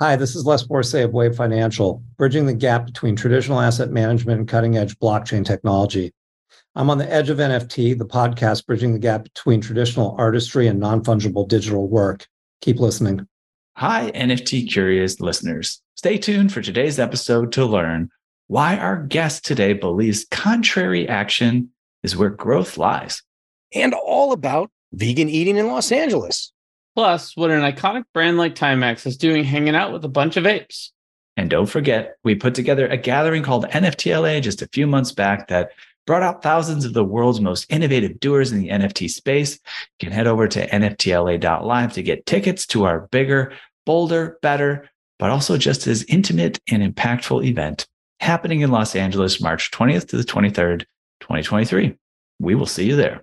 Hi, this is Les Borsai of Wave Financial, bridging the gap between traditional asset management and cutting edge blockchain technology. I'm on the edge of NFT, the podcast bridging the gap between traditional artistry and non fungible digital work. Keep listening. Hi, NFT curious listeners. Stay tuned for today's episode to learn why our guest today believes contrary action is where growth lies. And all about vegan eating in Los Angeles. Plus, what an iconic brand like Timex is doing hanging out with a bunch of apes. And don't forget, we put together a gathering called NFTLA just a few months back that brought out thousands of the world's most innovative doers in the NFT space. You can head over to nftla.live to get tickets to our bigger, bolder, better, but also just as intimate and impactful event happening in Los Angeles, March 20th to the 23rd, 2023. We will see you there.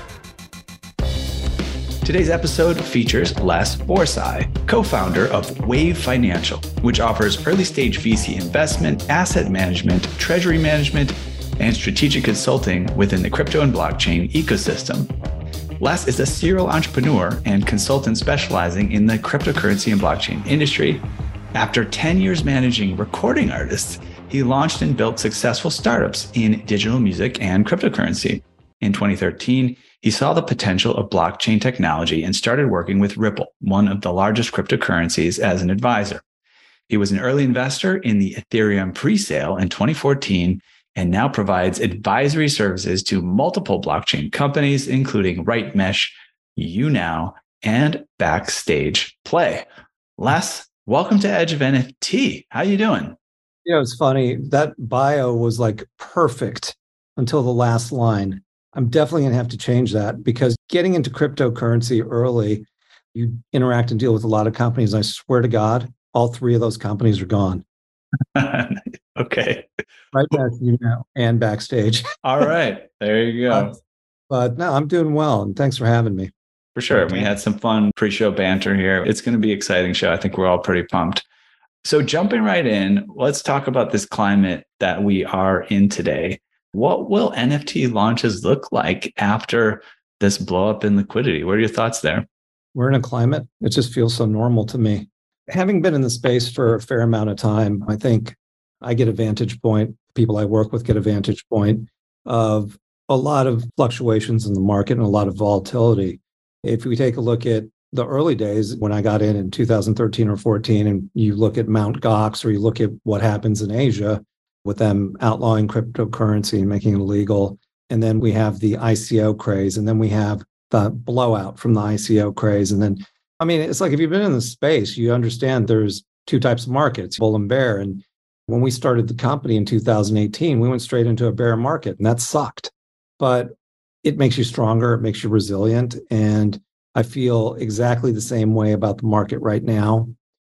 Today's episode features Les Borsai, co founder of Wave Financial, which offers early stage VC investment, asset management, treasury management, and strategic consulting within the crypto and blockchain ecosystem. Les is a serial entrepreneur and consultant specializing in the cryptocurrency and blockchain industry. After 10 years managing recording artists, he launched and built successful startups in digital music and cryptocurrency. In 2013, he saw the potential of blockchain technology and started working with Ripple, one of the largest cryptocurrencies, as an advisor. He was an early investor in the Ethereum presale in 2014 and now provides advisory services to multiple blockchain companies, including RightMesh, YouNow, and Backstage Play. Les, welcome to Edge of NFT. How are you doing? Know, it's funny. That bio was like perfect until the last line. I'm definitely going to have to change that because getting into cryptocurrency early, you interact and deal with a lot of companies. I swear to God, all three of those companies are gone. okay. Right back, you know, and backstage. all right. There you go. But, but no, I'm doing well. And thanks for having me. For sure. We had some fun pre show banter here. It's going to be an exciting show. I think we're all pretty pumped. So, jumping right in, let's talk about this climate that we are in today. What will NFT launches look like after this blow up in liquidity? What are your thoughts there? We're in a climate, it just feels so normal to me. Having been in the space for a fair amount of time, I think I get a vantage point. People I work with get a vantage point of a lot of fluctuations in the market and a lot of volatility. If we take a look at the early days when I got in in 2013 or 14, and you look at Mount Gox or you look at what happens in Asia, with them outlawing cryptocurrency and making it illegal. And then we have the ICO craze, and then we have the blowout from the ICO craze. And then, I mean, it's like if you've been in the space, you understand there's two types of markets, bull and bear. And when we started the company in 2018, we went straight into a bear market, and that sucked. But it makes you stronger, it makes you resilient. And I feel exactly the same way about the market right now.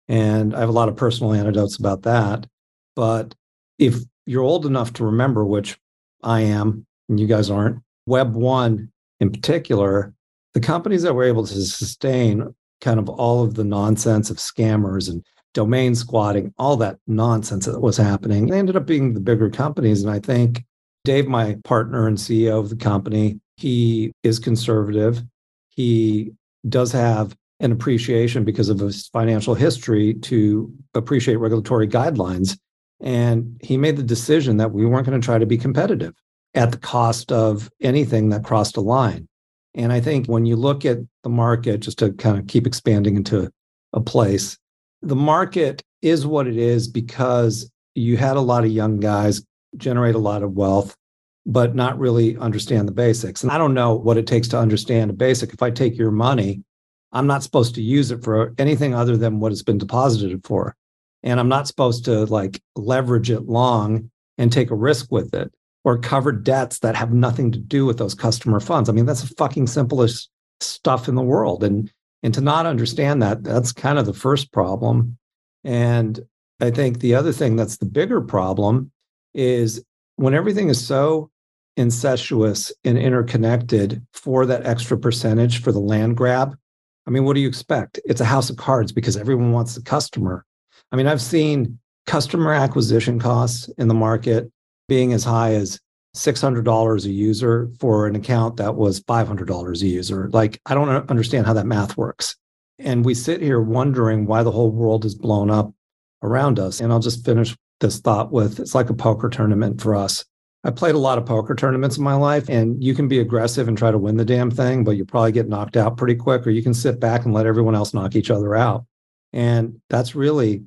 And I have a lot of personal anecdotes about that. But if you're old enough to remember, which I am, and you guys aren't, Web one in particular, the companies that were able to sustain kind of all of the nonsense of scammers and domain squatting, all that nonsense that was happening, they ended up being the bigger companies. And I think Dave, my partner and CEO of the company, he is conservative. He does have an appreciation because of his financial history to appreciate regulatory guidelines. And he made the decision that we weren't going to try to be competitive at the cost of anything that crossed a line. And I think when you look at the market, just to kind of keep expanding into a place, the market is what it is because you had a lot of young guys generate a lot of wealth, but not really understand the basics. And I don't know what it takes to understand a basic. If I take your money, I'm not supposed to use it for anything other than what it's been deposited for and I'm not supposed to like leverage it long and take a risk with it or cover debts that have nothing to do with those customer funds. I mean, that's the fucking simplest stuff in the world. And and to not understand that, that's kind of the first problem. And I think the other thing that's the bigger problem is when everything is so incestuous and interconnected for that extra percentage for the land grab. I mean, what do you expect? It's a house of cards because everyone wants the customer. I mean, I've seen customer acquisition costs in the market being as high as $600 a user for an account that was $500 a user. Like, I don't understand how that math works. And we sit here wondering why the whole world is blown up around us. And I'll just finish this thought with it's like a poker tournament for us. I played a lot of poker tournaments in my life, and you can be aggressive and try to win the damn thing, but you probably get knocked out pretty quick, or you can sit back and let everyone else knock each other out. And that's really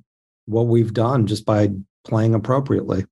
what we've done just by playing appropriately.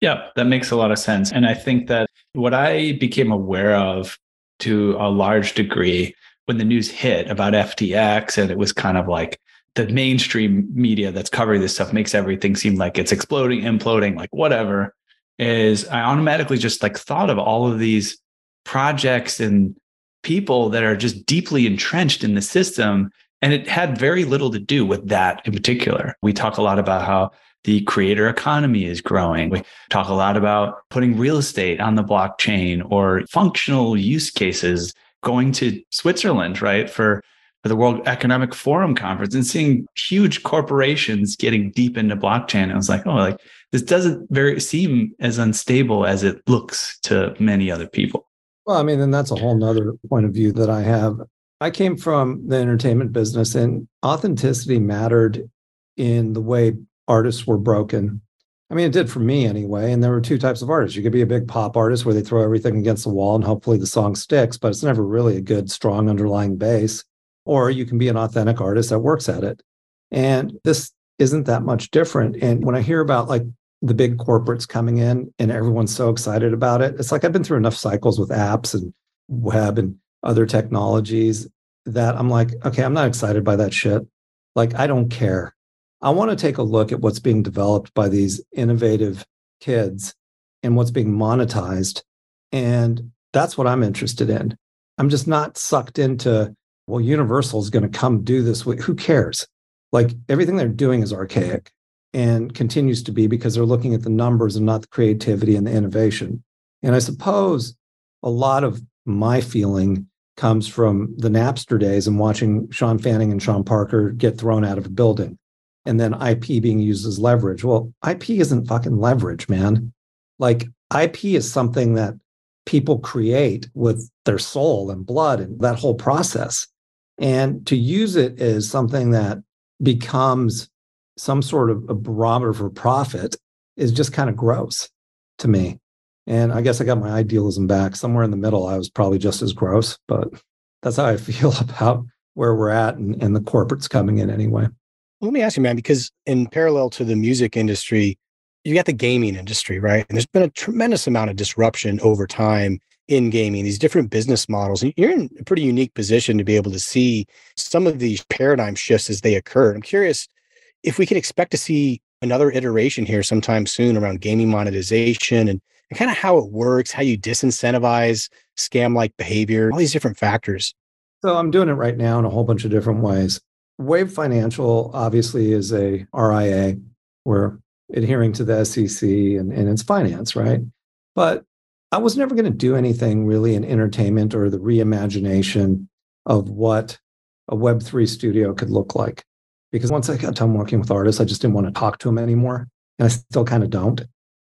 Yeah, that makes a lot of sense. And I think that what I became aware of to a large degree when the news hit about FTX and it was kind of like the mainstream media that's covering this stuff makes everything seem like it's exploding, imploding, like whatever. Is I automatically just like thought of all of these projects and people that are just deeply entrenched in the system. And it had very little to do with that in particular. We talk a lot about how the creator economy is growing. We talk a lot about putting real estate on the blockchain or functional use cases, going to Switzerland, right? For for the World Economic Forum conference and seeing huge corporations getting deep into blockchain. I was like, oh, like this doesn't very seem as unstable as it looks to many other people. Well, I mean, and that's a whole nother point of view that I have. I came from the entertainment business and authenticity mattered in the way artists were broken. I mean, it did for me anyway. And there were two types of artists. You could be a big pop artist where they throw everything against the wall and hopefully the song sticks, but it's never really a good, strong underlying bass or you can be an authentic artist that works at it. And this isn't that much different. And when I hear about like the big corporates coming in and everyone's so excited about it, it's like I've been through enough cycles with apps and web and other technologies that I'm like, okay, I'm not excited by that shit. Like, I don't care. I want to take a look at what's being developed by these innovative kids and what's being monetized. And that's what I'm interested in. I'm just not sucked into well, Universal is going to come do this. Who cares? Like everything they're doing is archaic and continues to be because they're looking at the numbers and not the creativity and the innovation. And I suppose a lot of my feeling comes from the Napster days and watching Shawn Fanning and Sean Parker get thrown out of a building and then IP being used as leverage. Well, IP isn't fucking leverage, man. Like IP is something that people create with their soul and blood and that whole process. And to use it as something that becomes some sort of a barometer for profit is just kind of gross to me. And I guess I got my idealism back. Somewhere in the middle, I was probably just as gross, but that's how I feel about where we're at and, and the corporates coming in anyway. Let me ask you, man, because in parallel to the music industry, you got the gaming industry, right? And there's been a tremendous amount of disruption over time in gaming, these different business models. And you're in a pretty unique position to be able to see some of these paradigm shifts as they occur. I'm curious if we can expect to see another iteration here sometime soon around gaming monetization and, and kind of how it works, how you disincentivize scam like behavior, all these different factors. So I'm doing it right now in a whole bunch of different ways. Wave Financial obviously is a RIA. We're adhering to the SEC and, and it's finance, right? But I was never going to do anything really in entertainment or the reimagination of what a Web3 studio could look like. Because once I got done working with artists, I just didn't want to talk to them anymore. And I still kind of don't.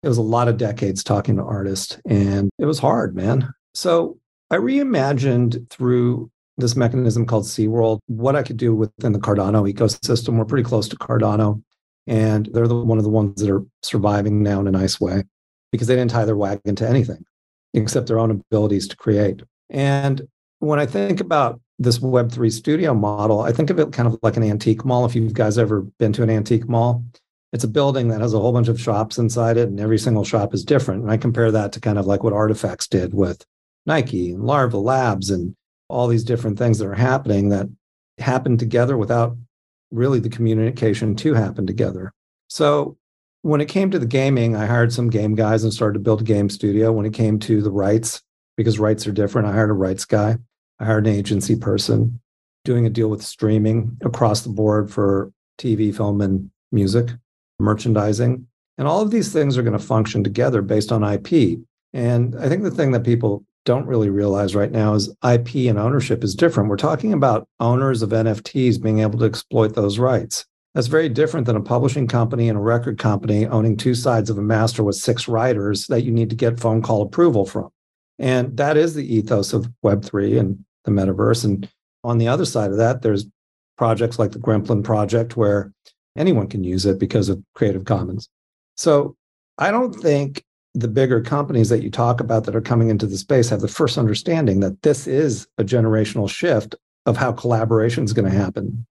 It was a lot of decades talking to artists, and it was hard, man. So I reimagined through this mechanism called SeaWorld what I could do within the Cardano ecosystem. We're pretty close to Cardano, and they're the, one of the ones that are surviving now in a nice way because they didn't tie their wagon to anything except their own abilities to create. And when I think about this Web3 studio model, I think of it kind of like an antique mall. If you guys ever been to an antique mall, it's a building that has a whole bunch of shops inside it, and every single shop is different. And I compare that to kind of like what Artifacts did with Nike and Larva Labs and all these different things that are happening that happen together without really the communication to happen together. So when it came to the gaming, I hired some game guys and started to build a game studio. When it came to the rights, because rights are different, I hired a rights guy. I hired an agency person doing a deal with streaming across the board for TV, film, and music, merchandising, and all of these things are going to function together based on IP. And I think the thing that people don't really realize right now is IP and ownership is different. We're talking about owners of NFTs being able to exploit those rights. That's very different than a publishing company and a record company owning two sides of a master with six writers that you need to get phone call approval from. And that is the ethos of Web3 and the metaverse. And on the other side of that, there's projects like the Gremlin project where anyone can use it because of Creative Commons. So I don't think the bigger companies that you talk about that are coming into the space have the first understanding that this is a generational shift of how collaboration is going to happen.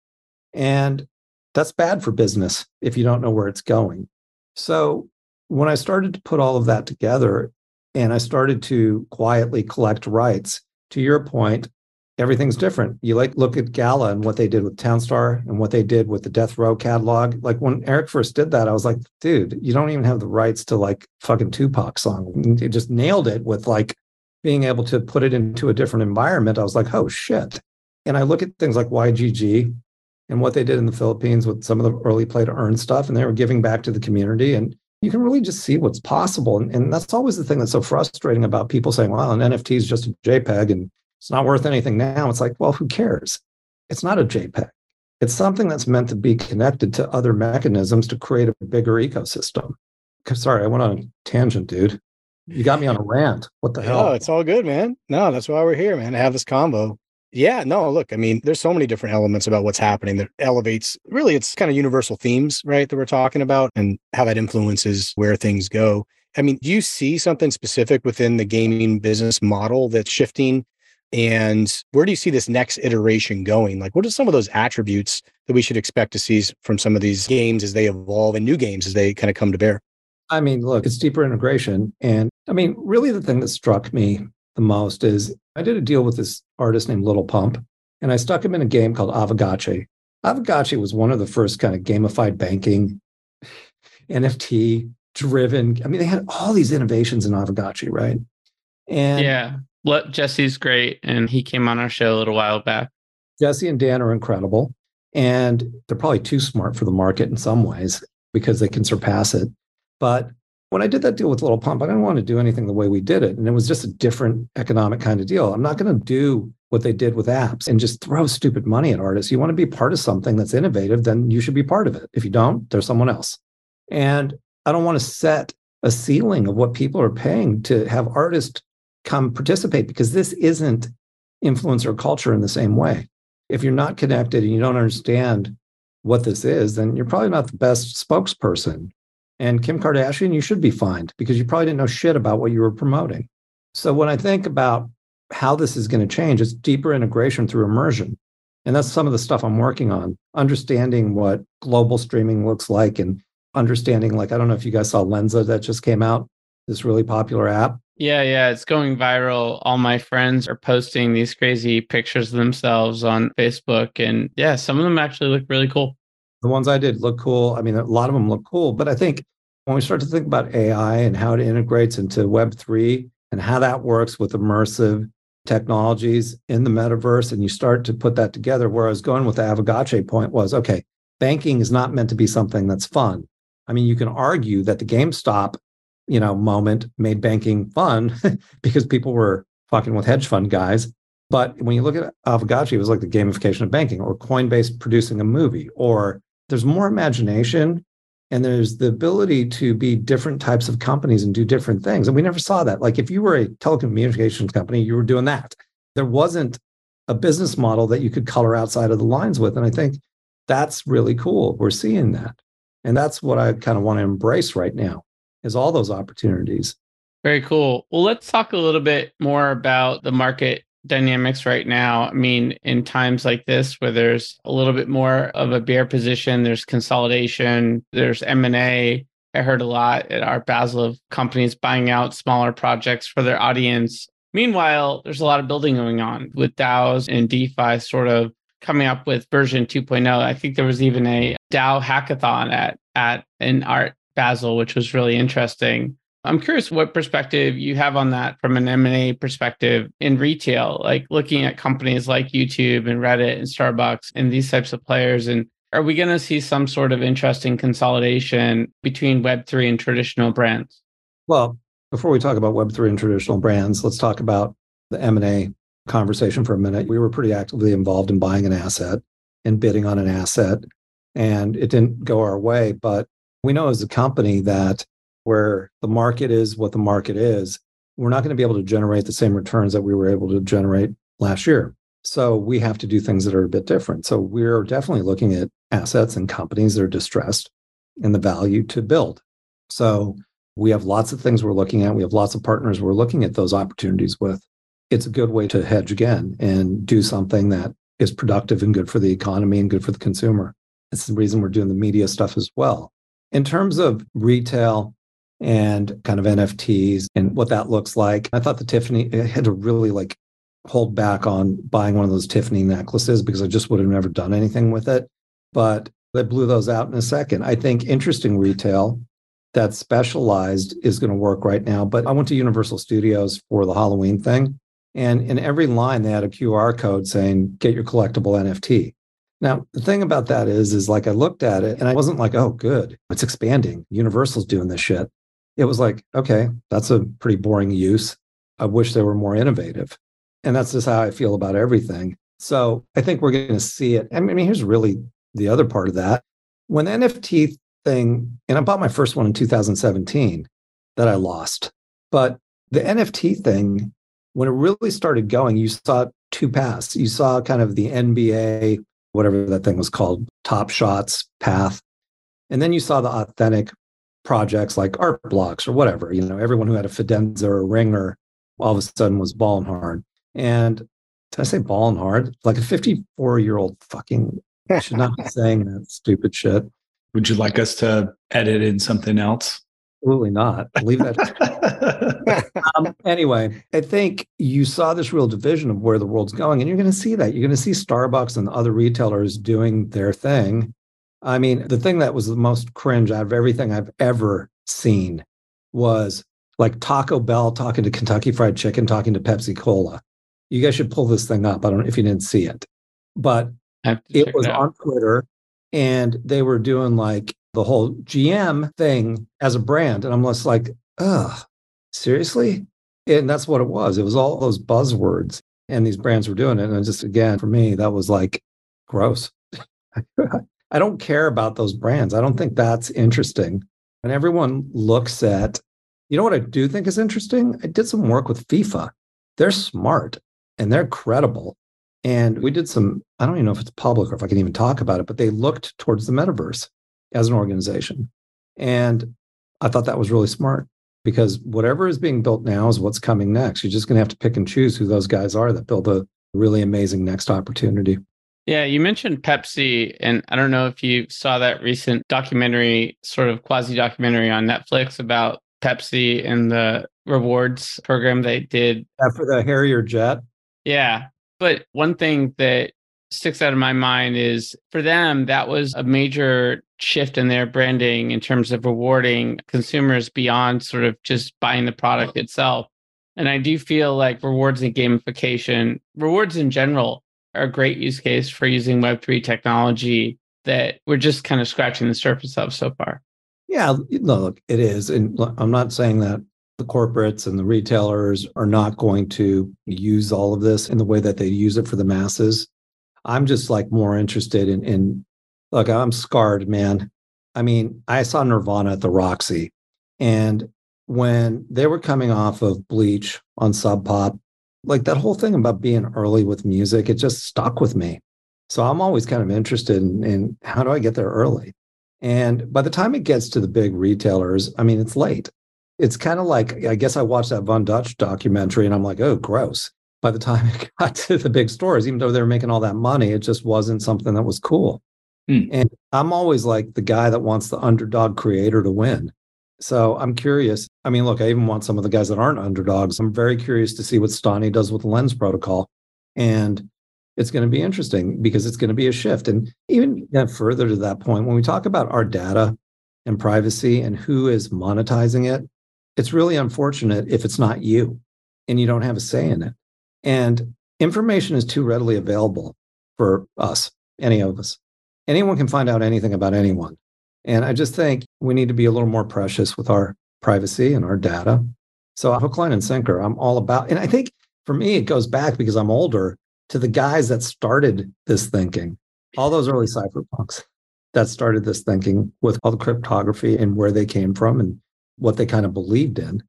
And that's bad for business if you don't know where it's going. So when I started to put all of that together and I started to quietly collect rights, to your point, everything's different. You like look at Gala and what they did with Townstar and what they did with the Death Row catalog. Like when Eric first did that, I was like, dude, you don't even have the rights to like fucking Tupac song. He just nailed it with like being able to put it into a different environment. I was like, oh shit. And I look at things like YGG and what they did in the Philippines with some of the early play to earn stuff, and they were giving back to the community. And you can really just see what's possible. And, and that's always the thing that's so frustrating about people saying, well, an NFT is just a JPEG and it's not worth anything now. It's like, well, who cares? It's not a JPEG. It's something that's meant to be connected to other mechanisms to create a bigger ecosystem. Sorry, I went on a tangent, dude. You got me on a rant. What the hell? No, it's all good, man. No, that's why we're here, man, to have this combo. Yeah, no, look, I mean, there's so many different elements about what's happening that elevates really it's kind of universal themes, right, that we're talking about and how that influences where things go. I mean, do you see something specific within the gaming business model that's shifting? And where do you see this next iteration going? Like, what are some of those attributes that we should expect to see from some of these games as they evolve and new games as they kind of come to bear? I mean, look, it's deeper integration. And I mean, really, the thing that struck me the most is I did a deal with this artist named Lil Pump, and I stuck him in a game called Aavegotchi. Aavegotchi was one of the first kind of gamified banking, NFT driven. I mean, they had all these innovations in Aavegotchi, right? And yeah, what Jesse's great, and he came on our show a little while back. Jesse and Dan are incredible, and they're probably too smart for the market in some ways because they can surpass it. But when I did that deal with Lil Pump, I didn't want to do anything the way we did it. And it was just a different economic kind of deal. I'm not going to do what they did with apps and just throw stupid money at artists. You want to be part of something that's innovative, then you should be part of it. If you don't, there's someone else. And I don't want to set a ceiling of what people are paying to have artists come participate because this isn't influencer culture in the same way. If you're not connected and you don't understand what this is, then you're probably not the best spokesperson and Kim Kardashian, you should be fined because you probably didn't know shit about what you were promoting. So when I think about how this is going to change, it's deeper integration through immersion. And that's some of the stuff I'm working on, understanding what global streaming looks like and understanding, like, I don't know if you guys saw Lensa that just came out, this really popular app. Yeah, yeah, it's going viral. All my friends are posting these crazy pictures of themselves on Facebook. And yeah, some of them actually look really cool. The ones I did look cool. I mean, a lot of them look cool, but I think when we start to think about AI and how it integrates into Web3 and how that works with immersive technologies in the metaverse, and you start to put that together, where I was going with the Aavegotchi point was okay, banking is not meant to be something that's fun. I mean, you can argue that the GameStop, you know, moment made banking fun because people were fucking with hedge fund guys. But when you look at Aavegotchi, it was like the gamification of banking or Coinbase producing a movie or there's more imagination and there's the ability to be different types of companies and do different things. And we never saw that. Like if you were a telecommunications company, you were doing that. There wasn't a business model that you could color outside of the lines with. And I think that's really cool. We're seeing that. And that's what I kind of want to embrace right now is all those opportunities. Very cool. Well, let's talk a little bit more about the market dynamics right now. I mean, in times like this where there's a little bit more of a bear position, there's consolidation, there's M&A. I heard a lot at Art Basel of companies buying out smaller projects for their audience. Meanwhile, there's a lot of building going on with DAOs and DeFi sort of coming up with version 2.0. I think there was even a DAO hackathon at at an Art Basel, which was really interesting. I'm curious what perspective you have on that from an M&A perspective in retail, like looking at companies like YouTube and Reddit and Starbucks and these types of players and are we going to see some sort of interesting consolidation between Web3 and traditional brands? Well, before we talk about Web3 and traditional brands, let's talk about the M&A conversation for a minute. We were pretty actively involved in buying an asset and bidding on an asset, and it didn't go our way. But we know as a company that where the market is what the market is, we're not going to be able to generate the same returns that we were able to generate last year. So we have to do things that are a bit different. So we're definitely looking at assets and companies that are distressed and the value to build. So we have lots of things we're looking at. We have lots of partners we're looking at those opportunities with. It's a good way to hedge again and do something that is productive and good for the economy and good for the consumer. It's the reason we're doing the media stuff as well. In terms of retail and kind of NFTs and what that looks like, I thought the Tiffany had to really like hold back on buying one of those Tiffany necklaces because I just would have never done anything with it. But they blew those out in a second. I think interesting retail that's specialized is going to work right now. But I went to Universal Studios for the Halloween thing. And in every line, they had a QR code saying, get your collectible NFT. Now, the thing about that is, is like I looked at it and I wasn't like, oh, good, it's expanding. Universal's doing this shit. It was like, okay, that's a pretty boring use. I wish they were more innovative. And that's just how I feel about everything. So I think we're going to see it. I mean, here's really the other part of that. When the NFT thing, and I bought my first one in 2017 that I lost, but the NFT thing, when it really started going, you saw two paths. You saw kind of the NBA, whatever that thing was called, Top Shots path. And then you saw the authentic projects like art blocks or whatever. You know, everyone who had a Fidenza or a Ringer all of a sudden was balling hard. And did I say balling hard? Like a 54 year old fucking should not be saying that stupid shit. Would you like us to edit in something else? Absolutely not. Leave that. um, anyway, I think you saw this real division of where the world's going, and you're going to see that. You're going to see Starbucks and other retailers doing their thing. I mean, the thing that was the most cringe out of everything I've ever seen was like Taco Bell talking to Kentucky Fried Chicken, talking to Pepsi Cola. You guys should pull this thing up. I don't know if you didn't see it, but it was it on Twitter and they were doing like the whole GM thing as a brand. And I'm just like, ugh, seriously? And that's what it was. It was all those buzzwords and these brands were doing it. And just again, for me, that was like gross. I don't care about those brands. I don't think that's interesting. And everyone looks at, you know what I do think is interesting? I did some work with FIFA. They're smart and they're credible. And we did some, I don't even know if it's public or if I can even talk about it, but they looked towards the metaverse as an organization. And I thought that was really smart because whatever is being built now is what's coming next. You're just going to have to pick and choose who those guys are that build a really amazing next opportunity. Yeah, you mentioned Pepsi, and I don't know if you saw that recent documentary, sort of quasi documentary on Netflix about Pepsi and the rewards program they did. Yeah, for the Harrier jet. Yeah. But one thing that sticks out of my mind is for them, that was a major shift in their branding in terms of rewarding consumers beyond sort of just buying the product itself. And I do feel like rewards and gamification, rewards in general, are a great use case for using Web3 technology that we're just kind of scratching the surface of so far. Yeah, look, it is. And I'm not saying that the corporates and the retailers are not going to use all of this in the way that they use it for the masses. I'm just like more interested in, in look, I'm scarred, man. I mean, I saw Nirvana at the Roxy, and when they were coming off of Bleach on Sub Pop, like that whole thing about being early with music, it just stuck with me. So I'm always kind of interested in, in how do I get there early? And by the time it gets to the big retailers, I mean, it's late it's kind of like I guess I watched that Von Dutch documentary and I'm like, oh, gross. By the time it got to the big stores, even though they were making all that money, it just wasn't something that was cool. Hmm. And I'm always like the guy that wants the underdog creator to win. So I'm curious. I mean, look, I even want some of the guys that aren't underdogs. I'm very curious to see what Stani does with the lens protocol. And it's going to be interesting because it's going to be a shift. And even further to that point, when we talk about our data and privacy and who is monetizing it, it's really unfortunate if it's not you and you don't have a say in it. And information is too readily available for us, any of us. Anyone can find out anything about anyone. And I just think we need to be a little more precious with our privacy and our data. So hook, line, and sinker, I'm all about. And I think for me, it goes back because I'm older to the guys that started this thinking, all those early cypherpunks that started this thinking with all the cryptography and where they came from and what they kind of believed in.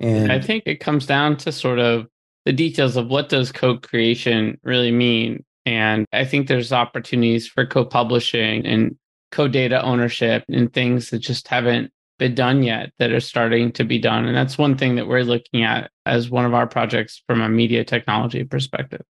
And I think it comes down to sort of the details of what does co-creation really mean. And I think there's opportunities for co-publishing and co-data ownership and things that just haven't been done yet that are starting to be done. And that's one thing that we're looking at as one of our projects from a media technology perspective.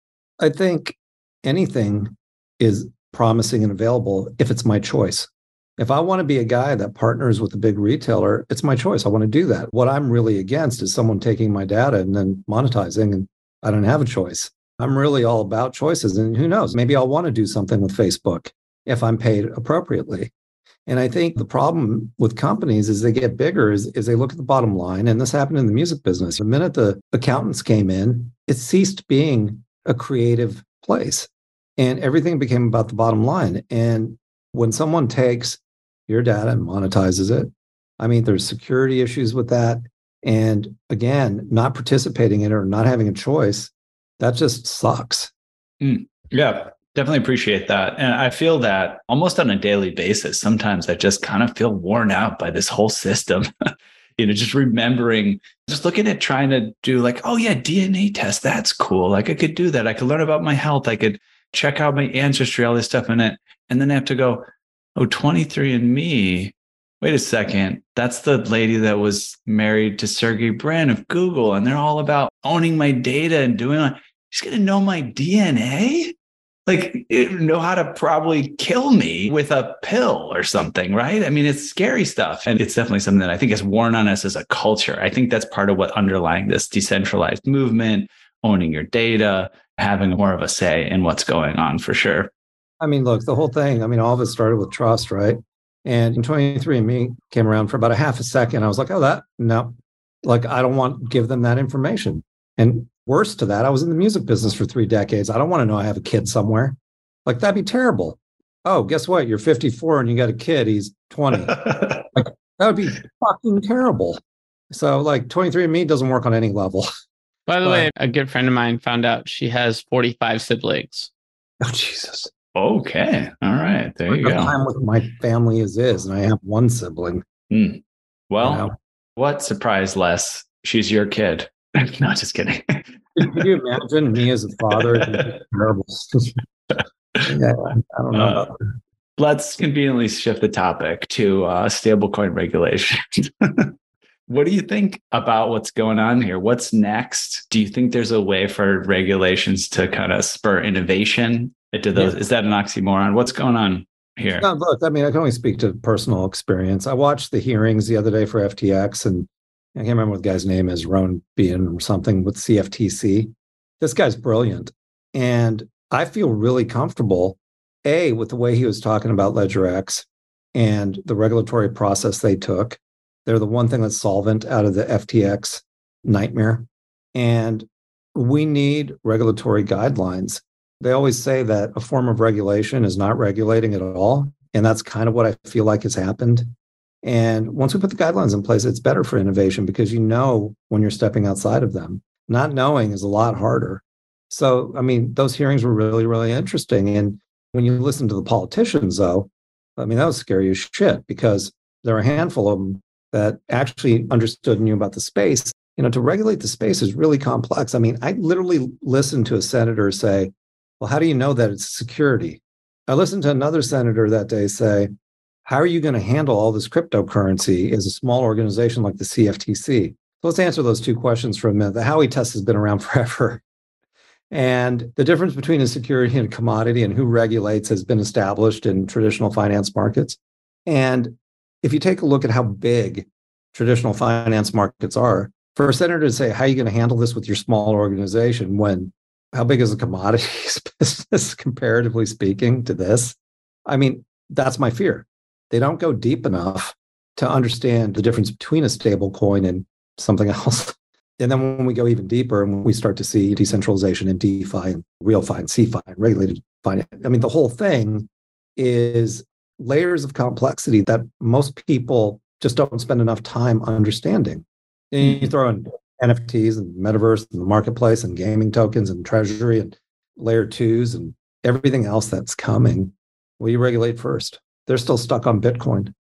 I think anything is promising and available if it's my choice. If I want to be a guy that partners with a big retailer, it's my choice. I want to do that. What I'm really against is someone taking my data and then monetizing, and I don't have a choice. I'm really all about choices. And who knows, maybe I'll want to do something with Facebook if I'm paid appropriately. And I think the problem with companies as they get bigger is, is they look at the bottom line. And this happened in the music business. The minute the accountants came in, it ceased being a creative place. And everything became about the bottom line. And when someone takes your data and monetizes it, I mean, there's security issues with that. And again, not participating in it or not having a choice, that just sucks. Mm, yeah, definitely appreciate that. And I feel that almost on a daily basis. Sometimes I just kind of feel worn out by this whole system. you know, just remembering, just looking at trying to do like, oh yeah, DNA test, that's cool. Like I could do that. I could learn about my health. I could check out my ancestry, all this stuff in it. And then I have to go, oh, 23 and me. Wait a second. That's the lady that was married to Sergey Brin of Google. And they're all about owning my data and doing like, she's going to know my DNA? Like, eh, know how to probably kill me with a pill or something, right? I mean, it's scary stuff. And it's definitely something that I think has worn on us as a culture. I think that's part of what underlying this decentralized movement, owning your data, having more of a say in what's going on for sure. I mean, look, the whole thing, I mean, all of it started with trust, right? And 23andMe came around for about a half a second. I was like, oh, that, no, like, I don't want to give them that information. And worse to that, I was in the music business for three decades. I don't want to know I have a kid somewhere. Like, that'd be terrible. Oh, guess what? You're 54 and you got a kid. He's 20. like, that would be fucking terrible. So, like, 23andMe doesn't work on any level. By the but, way, a good friend of mine found out she has 45 siblings. Oh, Jesus. Okay. All right. There you go. Time with my family is is, and I have one sibling. Hmm. Well, you know? what surprise, Les? She's your kid. no, just kidding. Can you imagine me as a father? terrible. yeah, I don't know. Uh, let's conveniently shift the topic to uh, stablecoin regulation. what do you think about what's going on here? What's next? Do you think there's a way for regulations to kind of spur innovation into those? Yeah. Is that an oxymoron? What's going on here? No, look, I mean, I can only speak to personal experience. I watched the hearings the other day for FTX, and I can't remember what the guy's name is, Rowan Bean or something with CFTC. This guy's brilliant. And I feel really comfortable, A, with the way he was talking about LedgerX and the regulatory process they took. They're the one thing that's solvent out of the FTX nightmare. And we need regulatory guidelines they always say that a form of regulation is not regulating at all. And that's kind of what I feel like has happened. And once we put the guidelines in place, it's better for innovation because you know when you're stepping outside of them. Not knowing is a lot harder. So, I mean, those hearings were really, really interesting. And when you listen to the politicians, though, I mean, that was scary as shit because there are a handful of them that actually understood and knew about the space. You know, to regulate the space is really complex. I mean, I literally listened to a senator say, well, how do you know that it's security? I listened to another senator that day say, how are you going to handle all this cryptocurrency as a small organization like the CFTC? So let's answer those two questions for a minute. The Howey test has been around forever. And the difference between a security and a commodity and who regulates has been established in traditional finance markets. And if you take a look at how big traditional finance markets are, for a senator to say, how are you going to handle this with your small organization when how big is the commodities business comparatively speaking to this? I mean, that's my fear. They don't go deep enough to understand the difference between a stable coin and something else. And then when we go even deeper and we start to see decentralization and DeFi and real fi and CeFi and regulated finance, I mean, the whole thing is layers of complexity that most people just don't spend enough time understanding. And you mm-hmm. throw in NFTs and metaverse and the marketplace and gaming tokens and treasury and layer twos and everything else that's coming. Will you regulate first? They're still stuck on Bitcoin.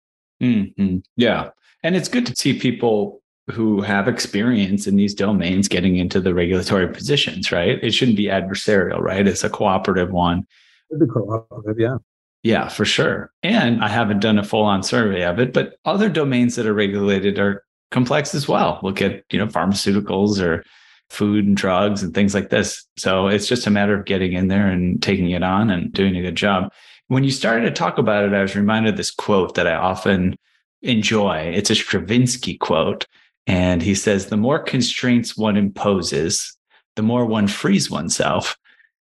Mm-hmm. Yeah. And it's good to see people who have experience in these domains getting into the regulatory positions, right? It shouldn't be adversarial, right? It's a cooperative one. It'd be cooperative, yeah. Yeah, for sure. And I haven't done a full on survey of it, but other domains that are regulated are complex as well. Look at, you know, pharmaceuticals or food and drugs and things like this. So it's just a matter of getting in there and taking it on and doing a good job. When you started to talk about it, I was reminded of this quote that I often enjoy. It's a Stravinsky quote. And he says, the more constraints one imposes, the more one frees oneself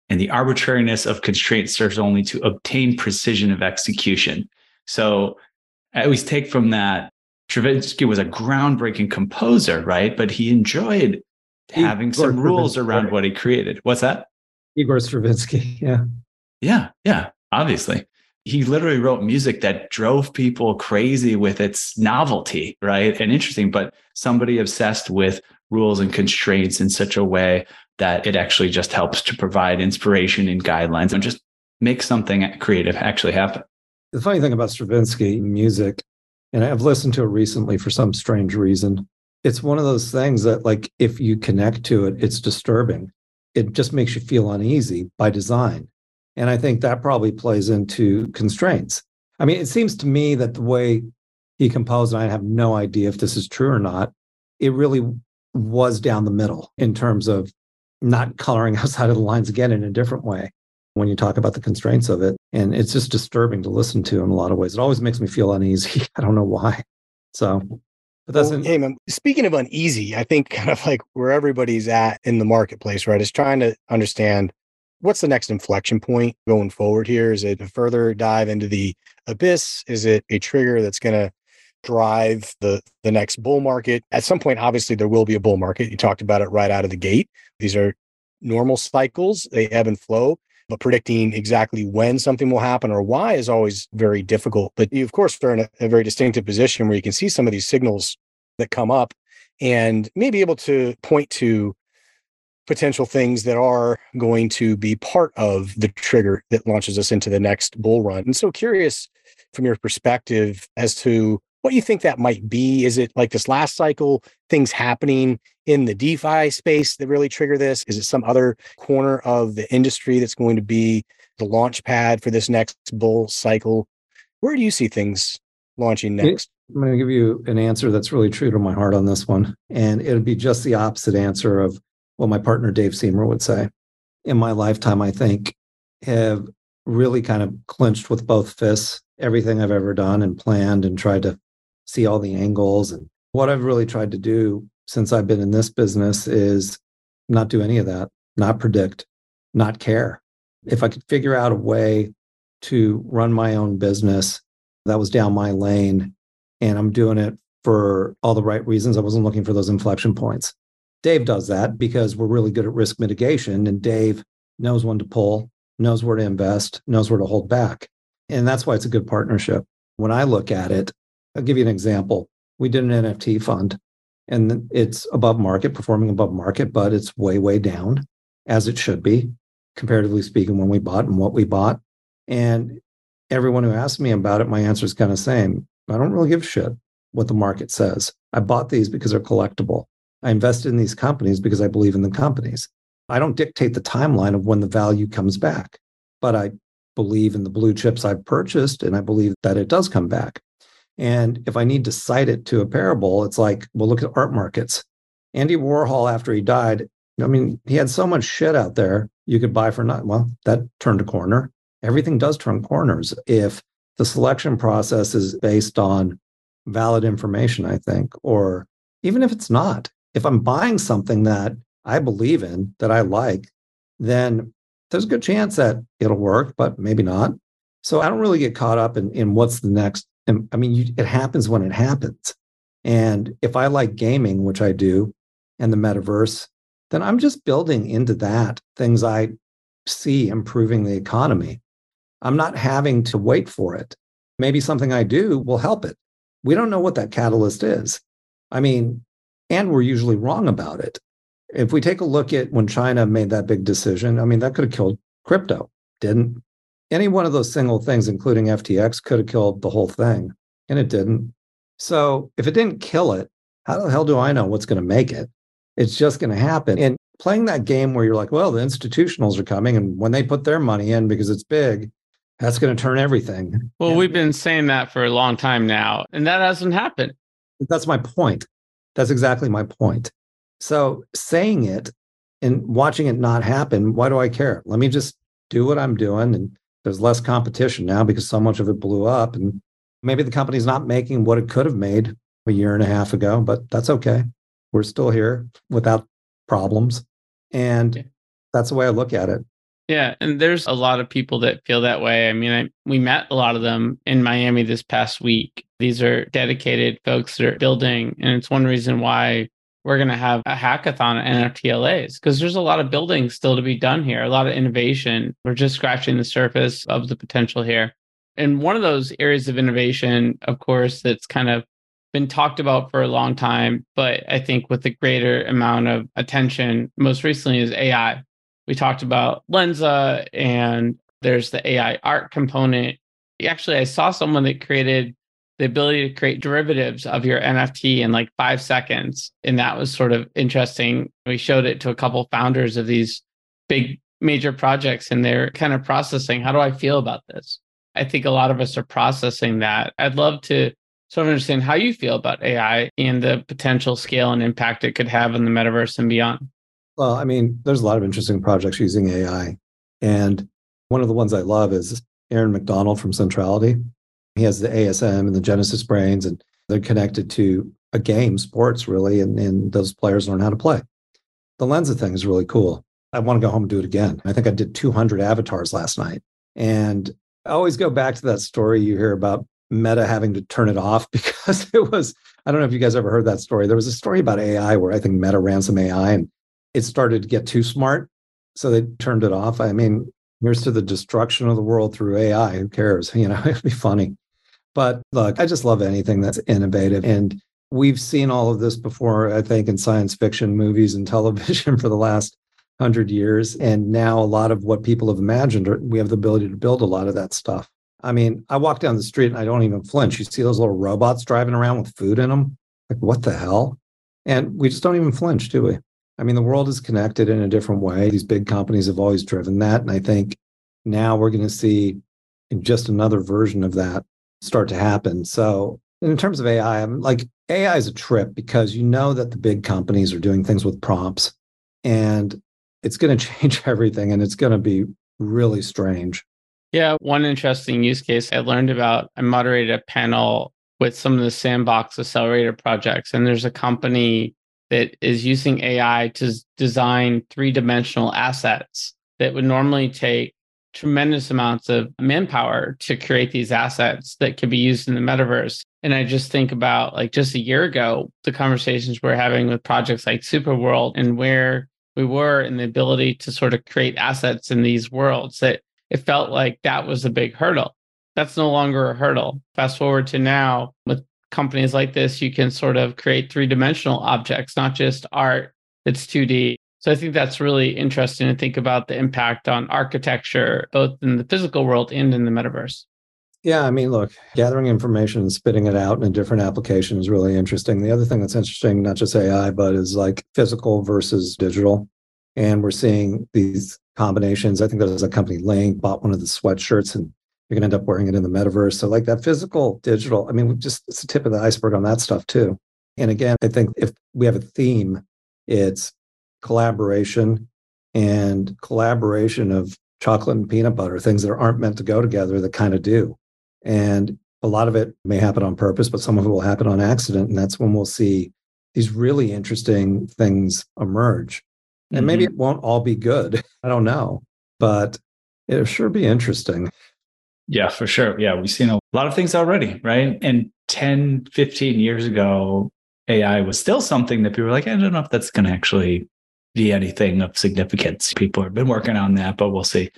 and the arbitrariness of constraint serves only to obtain precision of execution. So I always take from that Stravinsky was a groundbreaking composer, right? But he enjoyed having Igor some rules around what he created. What's that? Igor Stravinsky. Yeah. Yeah. Yeah. Obviously. He literally wrote music that drove people crazy with its novelty, right? And interesting, but somebody obsessed with rules and constraints in such a way that it actually just helps to provide inspiration and guidelines and just make something creative actually happen. The funny thing about Stravinsky music, and I've listened to it recently for some strange reason, it's one of those things that, like, if you connect to it, it's disturbing. It just makes you feel uneasy by design. And I think that probably plays into constraints. I mean, it seems to me that the way he composed, and I have no idea if this is true or not, it really was down the middle in terms of not coloring outside of the lines again in a different way when you talk about the constraints of it. And it's just disturbing to listen to in a lot of ways. It always makes me feel uneasy. I don't know why. So, but that's well, hey, man, speaking of uneasy, I think kind of like where everybody's at in the marketplace, right, is trying to understand what's the next inflection point going forward here. Is it a further dive into the abyss? Is it a trigger that's going to drive the the next bull market. At some point, obviously, there will be a bull market. You talked about it right out of the gate. These are normal cycles; they ebb and flow. But predicting exactly when something will happen or why is always very difficult. But you, of course, are in a, a very distinctive position where you can see some of these signals that come up and may be able to point to potential things that are going to be part of the trigger that launches us into the next bull run. And so curious from your perspective as to what you think that might be. Is it like this last cycle, things happening in the DeFi space that really trigger this? Is it some other corner of the industry that's going to be the launch pad for this next bull cycle? Where do you see things launching next? I'm going to give you an answer that's really true to my heart on this one. And it'll be just the opposite answer of what my partner Dave Siemer would say. In my lifetime, I think have really kind of clinched with both fists everything I've ever done and planned and tried to see all the angles. And what I've really tried to do since I've been in this business is not do any of that, not predict, not care. If I could figure out a way to run my own business that was down my lane and I'm doing it for all the right reasons, I wasn't looking for those inflection points. Dave does that because we're really good at risk mitigation and Dave knows when to pull, knows where to invest, knows where to hold back. And that's why it's a good partnership. When I look at it, I'll give you an example. We did an NFT fund and it's above market, performing above market, but it's way, way down as it should be, comparatively speaking, when we bought and what we bought. And everyone who asked me about it, my answer is kind of same. I don't really give a shit what the market says. I bought these because they're collectible. I invested in these companies because I believe in the companies. I don't dictate the timeline of when the value comes back, but I believe in the blue chips I've purchased and I believe that it does come back. And if I need to cite it to a parable, it's like, well, look at art markets. Andy Warhol, after he died, I mean, he had so much shit out there you could buy for not, well, that turned a corner. Everything does turn corners if the selection process is based on valid information, I think, or even if it's not. If I'm buying something that I believe in, that I like, then there's a good chance that it'll work, but maybe not. So I don't really get caught up in, in what's the next I mean, you, it happens when it happens. And if I like gaming, which I do, and the metaverse, then I'm just building into that things I see improving the economy. I'm not having to wait for it. Maybe something I do will help it. We don't know what that catalyst is. I mean, and we're usually wrong about it. If we take a look at when China made that big decision, I mean, that could have killed crypto, didn't. Any one of those single things, including FTX, could have killed the whole thing, and it didn't. So if it didn't kill it, how the hell do I know what's going to make it? It's just going to happen. And playing that game where you're like, well, the institutionals are coming, and when they put their money in because it's big, that's going to turn everything. Well, and we've been saying that for a long time now, and that hasn't happened. That's my point. That's exactly my point. So saying it and watching it not happen, why do I care? Let me just do what I'm doing. And there's less competition now because so much of it blew up. And maybe the company's not making what it could have made a year and a half ago, but that's okay. We're still here without problems. And yeah. that's the way I look at it. Yeah, and there's a lot of people that feel that way. I mean, I, we met a lot of them in Miami this past week. These are dedicated folks that are building, and it's one reason why we're going to have a hackathon at NFTLAs because there's a lot of building still to be done here, a lot of innovation. We're just scratching the surface of the potential here. And one of those areas of innovation, of course, that's kind of been talked about for a long time, but I think with a greater amount of attention most recently is AI we talked about Lensa and there's the AI art component. Actually, I saw someone that created the ability to create derivatives of your NFT in like five seconds. And that was sort of interesting. We showed it to a couple founders of these big major projects and they're kind of processing how do I feel about this? I think a lot of us are processing that. I'd love to sort of understand how you feel about AI and the potential scale and impact it could have in the metaverse and beyond. Well, I mean, there's a lot of interesting projects using AI. And one of the ones I love is Aaron McDonald from Centrality. He has the ASM and the Genesis brains, and they're connected to a game, sports really, and, and those players learn how to play. The Lensa thing is really cool. I want to go home and do it again. I think I did 200 avatars last night. And I always go back to that story you hear about Meta having to turn it off because it was, I don't know if you guys ever heard that story. There was a story about AI where I think Meta ran some AI and it started to get too smart. So they turned it off. I mean, here's to the destruction of the world through AI. Who cares? You know, it'd be funny. But look, I just love anything that's innovative. And we've seen all of this before, I think, in science fiction movies and television for the last hundred years. And now a lot of what people have imagined, we have the ability to build a lot of that stuff. I mean, I walk down the street and I don't even flinch. You see those little robots driving around with food in them? Like, what the hell? And we just don't even flinch, do we? I mean, the world is connected in a different way. These big companies have always driven that. And I think now we're going to see just another version of that start to happen. So, in terms of AI, I'm like, AI is a trip because you know that the big companies are doing things with prompts and it's going to change everything and it's going to be really strange. Yeah. One interesting use case I learned about, I moderated a panel with some of the sandbox accelerator projects, and there's a company that is using AI to design three dimensional assets that would normally take tremendous amounts of manpower to create these assets that could be used in the metaverse. And I just think about like just a year ago, the conversations we're having with projects like Superworld and where we were in the ability to sort of create assets in these worlds that it felt like that was a big hurdle. That's no longer a hurdle. Fast forward to now with companies like this, you can sort of create three dimensional objects, not just art that's 2D. So I think that's really interesting to think about the impact on architecture, both in the physical world and in the metaverse. Yeah, I mean, look, gathering information and spitting it out in a different application is really interesting. The other thing that's interesting, not just AI, but is like physical versus digital. And we're seeing these combinations. I think there's a company, Link, bought one of the sweatshirts and you're going to end up wearing it in the metaverse. So, like that physical, digital, I mean, just it's the tip of the iceberg on that stuff too. And again, I think if we have a theme, it's collaboration and collaboration of chocolate and peanut butter, things that aren't meant to go together that kind of do. And a lot of it may happen on purpose, but some of it will happen on accident. And that's when we'll see these really interesting things emerge. And mm-hmm. maybe it won't all be good. I don't know, but it'll sure be interesting. Yeah, for sure. Yeah, we've seen a lot of things already, right? And 10, 15 years ago, AI was still something that people were like, I don't know if that's going to actually be anything of significance. People have been working on that, but we'll see.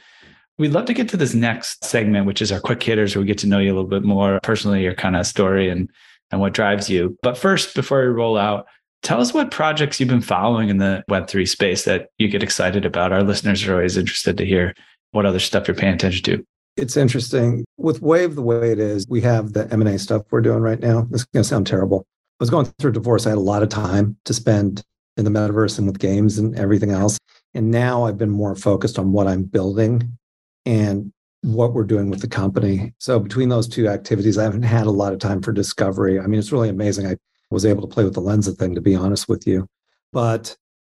We'd love to get to this next segment, which is our quick hitters, where we get to know you a little bit more personally, your kind of story and and what drives you. But first, before we roll out, tell us what projects you've been following in the Web3 space that you get excited about. Our listeners are always interested to hear what other stuff you're paying attention to. It's interesting with Wave the way it is. We have the M and A stuff we're doing right now. This is going to sound terrible. I was going through a divorce. I had a lot of time to spend in the metaverse and with games and everything else. And now I've been more focused on what I'm building and what we're doing with the company. So between those two activities, I haven't had a lot of time for discovery. I mean, it's really amazing. I was able to play with the Lensa thing, to be honest with you. But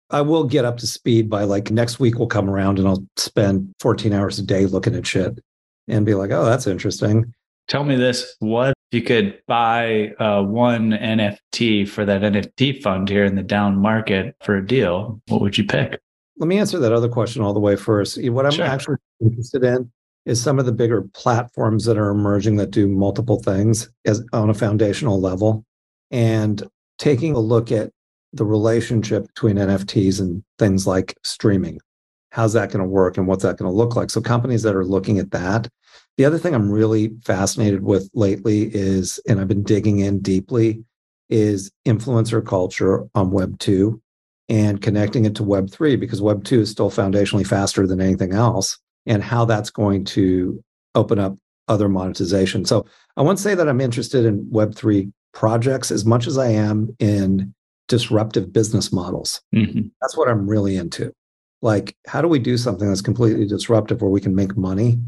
I will get up to speed by like next week We'll come around and I'll spend 14 hours a day looking at shit and be like, oh, that's interesting. Tell me this. What you could buy uh, one NFT for that NFT fund here in the down market for a deal? What would you pick? Let me answer that other question all the way first. What I'm Sure. actually interested in is some of the bigger platforms that are emerging that do multiple things as on a foundational level and taking a look at the relationship between NFTs and things like streaming. How's that going to work and what's that going to look like? So companies that are looking at that. The other thing I'm really fascinated with lately is, and I've been digging in deeply, is influencer culture on Web 2 and connecting it to Web 3 because Web 2 is still foundationally faster than anything else, and how that's going to open up other monetization. So I won't say that I'm interested in Web 3 projects as much as I am in disruptive business models. Mhm. That's what I'm really into. Like, how do we do something that's completely disruptive where we can make money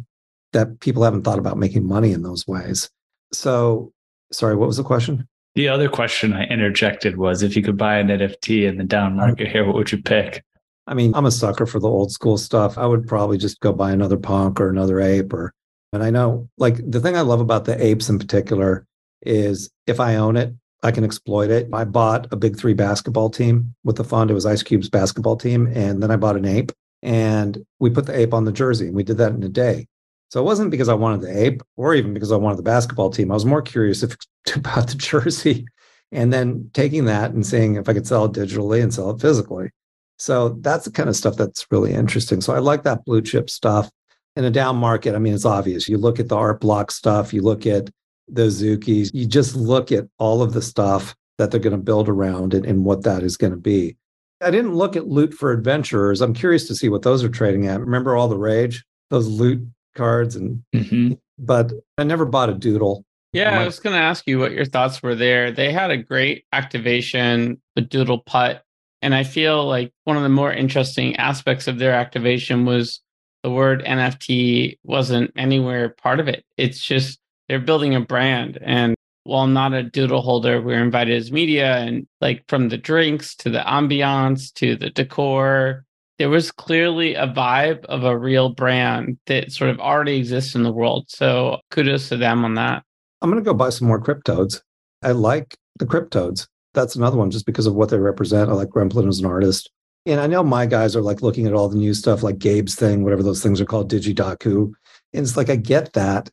that people haven't thought about making money in those ways? So, sorry, what was the question? The other question I interjected was if you could buy an NFT in the down market here, what would you pick? I mean, I'm a sucker for the old school stuff. I would probably just go buy another punk or another ape or and I know like the thing I love about the apes in particular is if I own it, I can exploit it. I bought a big three basketball team with the fund. It was Ice Cube's basketball team. And then I bought an ape and we put the ape on the jersey and we did that in a day. So it wasn't because I wanted the ape or even because I wanted the basketball team. I was more curious if, about the jersey and then taking that and seeing if I could sell it digitally and sell it physically. So that's the kind of stuff that's really interesting. So I like that blue chip stuff. In a down market, I mean, it's obvious. You look at the art block stuff, you look at the Zukis, you just look at all of the stuff that they're going to build around and, and what that is going to be. I didn't look at loot for adventurers. I'm curious to see what those are trading at. Remember all the rage, those loot cards, and Mhm. but I never bought a doodle. Yeah, I was going to ask you what your thoughts were there. They had a great activation, the Doodle Putt. And I feel like one of the more interesting aspects of their activation was the word NFT wasn't anywhere part of it. It's just they're building a brand. And while not a doodle holder, we are invited as media and like from the drinks to the ambiance to the decor, there was clearly a vibe of a real brand that sort of already exists in the world. So kudos to them on that. I'm going to go buy some more CrypToadz. I like the CrypToadz. That's another one just because of what they represent. I like Gremplin as an artist. And I know my guys are like looking at all the new stuff like Gabe's thing, whatever those things are called, Digidaigaku. And it's like, I get that,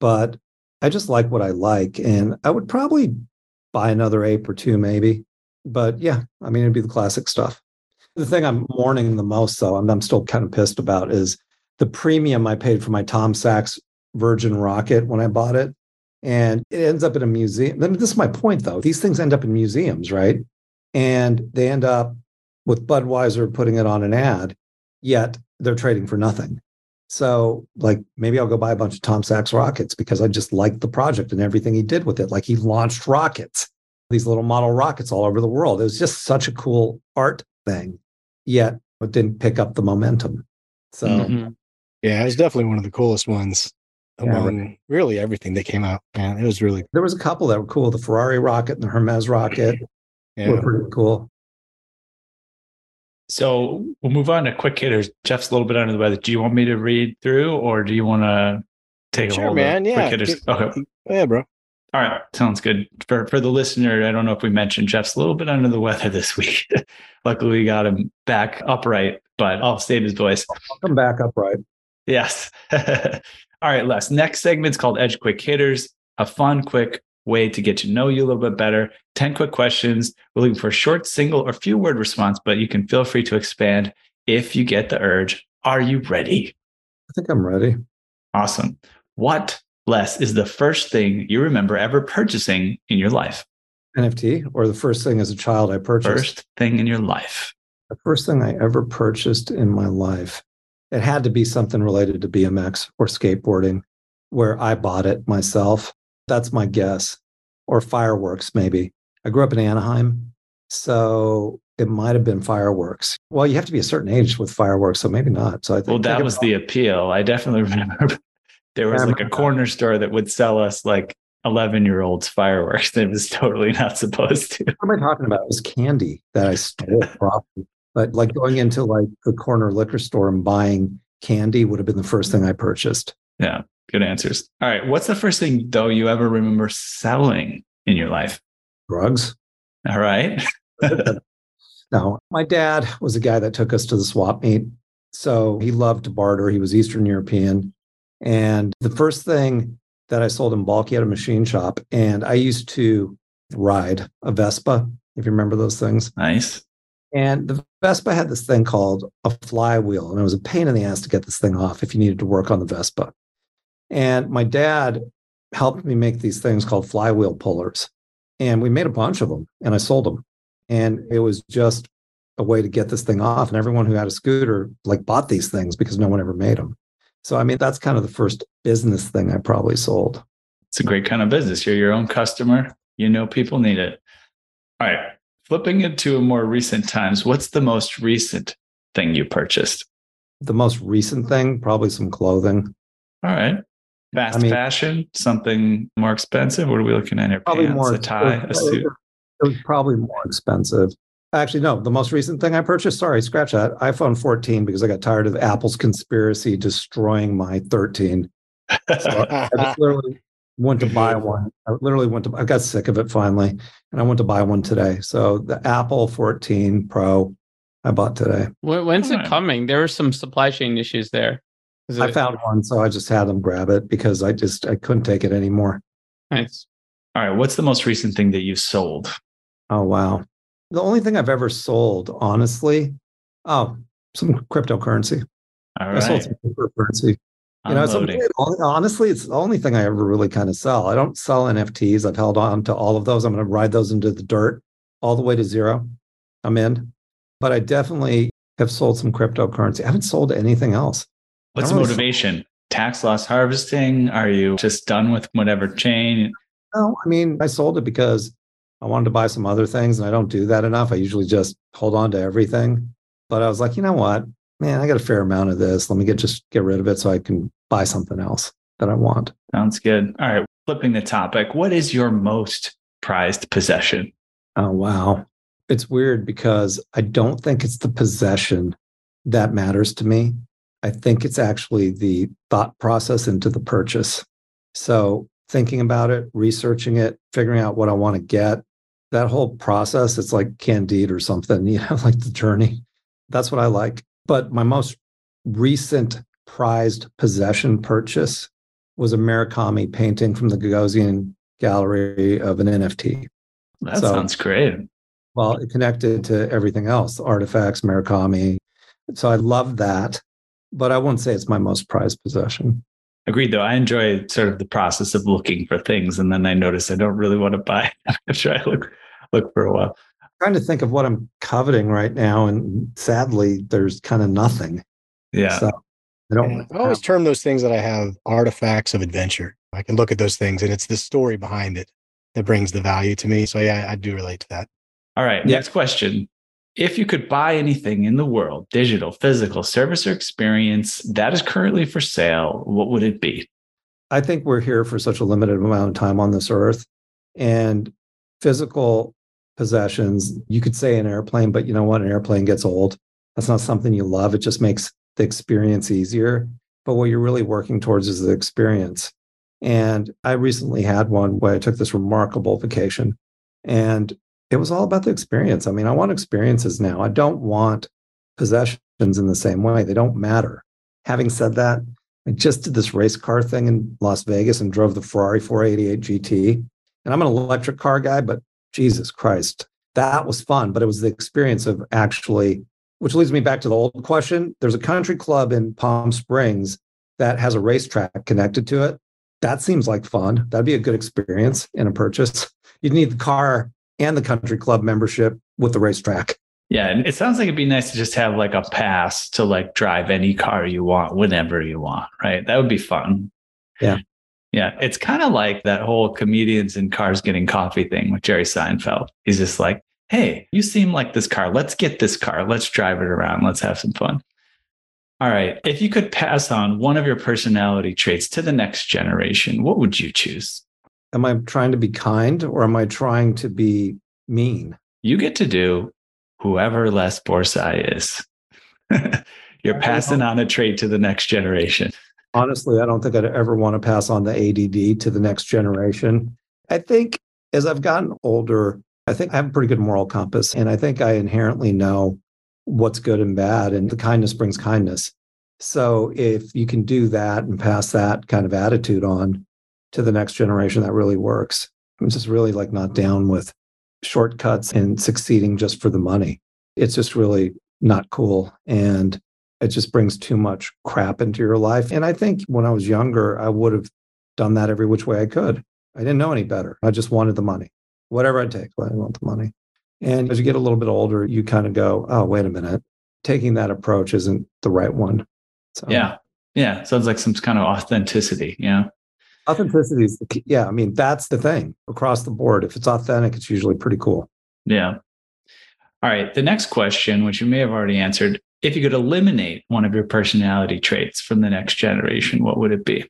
but I just like what I like. And I would probably buy another ape or two, maybe. But yeah, I mean, it'd be the classic stuff. The thing I'm mourning the most, though, and I'm still kind of pissed about, is the premium I paid for my Tom Sachs Virgin Rocket when I bought it and it ends up in a museum. This is my point, though. These things end up in museums, right? And they end up with Budweiser putting it on an ad, yet they're trading for nothing. So, like, maybe I'll go buy a bunch of Tom Sachs rockets because I just liked the project and everything he did with it. Like, he launched rockets, these little model rockets all over the world. It was just such a cool art thing, yet it didn't pick up the momentum. So, Mhm. Yeah, it was definitely one of the coolest ones Yeah, right. really everything that came out. Man, it was really there was a couple that were cool. The Ferrari rocket and the Hermes rocket yeah. were pretty cool. So we'll move on to quick hitters. Jeff's a little bit under the weather. Do you want me to read through or do you want to take a Sure, hold man. of Yeah. quick hitters? Okay. Yeah, bro. All right. Sounds good. For for the listener, I don't know if we mentioned Jeff's a little bit under the weather this week. Luckily, we got him back upright, but I'll save his voice. I'll come back upright. Yes. All right, Les. Next segment's called Edge Quick Hitters, a fun, quick way to get to know you a little bit better. 10 quick questions. We're looking for a short, single, or few word response, but you can feel free to expand if you get the urge. Are you ready? I think I'm ready. Awesome. What, Les, is the first thing you remember ever purchasing in your life? NFT or the first thing as a child I purchased? First thing in your life. The first thing I ever purchased in my life. It had to be something related to BMX or skateboarding where I bought it myself. That's my guess. Or fireworks, maybe. I grew up in Anaheim. So it might have been fireworks. Well, you have to be a certain age with fireworks, so maybe not. So I think Well, that was the appeal. I definitely remember there was like a corner store that would sell us like 11 year olds fireworks that was totally not supposed to. What am I talking about? It was candy that I stole probably. But like going into like the corner liquor store and buying candy would have been the first thing I purchased. Yeah, good answers. All right. What's the first thing, though, you ever remember selling in your life? Drugs. All right. No, my dad was a guy that took us to the swap meet. So he loved to barter. He was Eastern European. And the first thing that I sold in bulk, he had a machine shop. And I used to ride a Vespa, if you remember those things. nice. And the Vespa had this thing called a flywheel, and it was a pain in the ass to get this thing off if you needed to work on the Vespa. And my dad helped me make these things called flywheel pullers. And we made a bunch of them and I sold them. And it was just a way to get this thing off. And everyone who had a scooter like bought these things because no one ever made them. So, I mean, that's kind of the first business thing I probably sold. It's a great kind of business. You're your own customer. You know people need it. All right. Flipping it to more recent times, what's the most recent thing you purchased? The most recent thing, probably some clothing. All right. Fast I mean- fashion, something more expensive. What are we looking at here? Probably Pants, more a tie, a suit. It was probably more expensive. Actually, no, the most recent thing I purchased, sorry, scratch that, iPhone 14 because I got tired of Apple's conspiracy destroying my 13. So I just literally went to buy one. I literally went to I got sick of it finally and I went to buy one today. So the Apple 14 Pro I bought today. When's it coming? There were some supply chain issues there. Is I it- found one so I just had them grab it because I just I couldn't take it anymore. nice. All right. What's the most recent thing that you sold? Oh wow. The only thing I've ever sold, honestly, oh, some cryptocurrency. All I sold some cryptocurrency. You know, it's honestly, it's the only thing I ever really kind of sell. I don't sell NFTs. I've held on to all of those. I'm going to ride those into the dirt all the way to zero. I'm in. But I definitely have sold some cryptocurrency. I haven't sold anything else. What's the really- motivation? Tax loss harvesting? Are you just done with whatever chain? No, I mean, I sold it because I wanted to buy some other things and I don't do that enough. I usually just hold on to everything. But I was like, you know what? Man, I got a fair amount of this. Let me get just get rid of it so I can buy something else that I want. Sounds good. All right. Flipping the topic, what is your most prized possession? Oh, wow. It's weird because I don't think it's the possession that matters to me. I think it's actually the thought process into the purchase. So, thinking about it, researching it, figuring out what I want to get, that whole process, it's like Candide or something, you know, like the journey. That's what I like. But my most recent prized possession purchase was a Murakami painting from the Gagosian Gallery of an NFT. That So- sounds great. Well, it connected to everything else, artifacts, Murakami. So I love that, but I won't say it's my most prized possession. Agreed, though. I enjoy sort of the process of looking for things, and then I notice I don't really want to buy after I look look for a while. I'm trying to think of what I'm coveting right now, and sadly, there's kind of nothing. Yeah, So I don't. Yeah, I always term those things that I have artifacts of adventure. I can look at those things and it's the story behind it that brings the value to me. So yeah, I do relate to that. All right. Yeah. Next question. If you could buy anything in the world, digital, physical, service, or experience that is currently for sale, what would it be? I think we're here for such a limited amount of time on this earth, and physical possessions. You could say an airplane, but you know what? An airplane gets old. That's not something you love. It just makes the experience easier. But what you're really working towards is the experience. And I recently had one where I took this remarkable vacation, and it was all about the experience. I mean, I want experiences now. I don't want possessions in the same way. They don't matter. Having said that, I just did this race car thing in Las Vegas and drove the Ferrari 488 GT. And I'm an electric car guy, but Jesus Christ, that was fun. But it was the experience of actually, which leads me back to the old question. There's a country club in Palm Springs that has a racetrack connected to it. That seems like fun. That'd be a good experience in a purchase. You'd need the car and the country club membership with the racetrack. Yeah, and it sounds like it'd be nice to just have like a pass to like drive any car you want whenever you want, right? That would be fun. Yeah. Yeah, it's kind of like that whole comedians in cars getting coffee thing with Jerry Seinfeld. He's just like, "Hey, you seem like this car. Let's get this car. Let's drive it around. Let's have some fun." All right, if you could pass on one of your personality traits to the next generation, what would you choose? Am I trying to be kind or am I trying to be mean? You get to do whoever Les Borsai is. You're passing on a trait to the next generation. Honestly, I don't think I'd ever want to pass on the ADD to the next generation. I think as I've gotten older, I think I have a pretty good moral compass. And I think I inherently know what's good and bad, and the kindness brings kindness. So if you can do that and pass that kind of attitude on to the next generation, that really works. I'm just really like not down with shortcuts and succeeding just for the money. It's just really not cool. And it just brings too much crap into your life. And I think when I was younger, I would have done that every which way I could. I didn't know any better. I just wanted the money, whatever I take, I want the money. And as you get a little bit older, you kind of go, oh, wait a minute. Taking that approach isn't the right one. So, yeah. Yeah. Sounds like some kind of authenticity. Yeah. Authenticity is the key. Yeah. I mean, that's the thing across the board. If it's authentic, it's usually pretty cool. Yeah. All right. The next question, which you may have already answered, if you could eliminate one of your personality traits from the next generation, what would it be?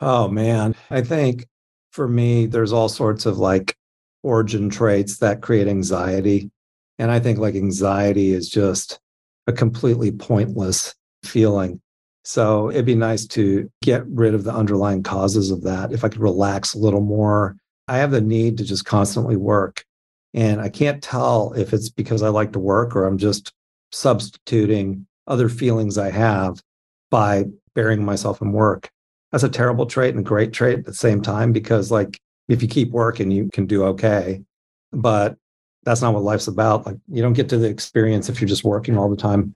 Oh, man. I think for me, there's all sorts of like origin traits that create anxiety. And I think like anxiety is just a completely pointless feeling. So it'd be nice to get rid of the underlying causes of that. If I could relax a little more, I have the need to just constantly work. And I can't tell if it's because I like to work or I'm just substituting other feelings I have by burying myself in work. That's a terrible trait and a great trait at the same time because, like, if you keep working, you can do okay. But that's not what life's about. Like, you don't get to the experience if you're just working all the time.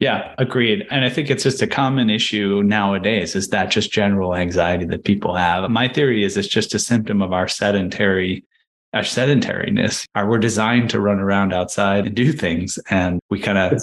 Yeah, agreed. And I think it's just a common issue nowadays is that just general anxiety that people have. My theory is it's just a symptom of our sedentary our sedentariness. We're designed to run around outside and do things and we kind of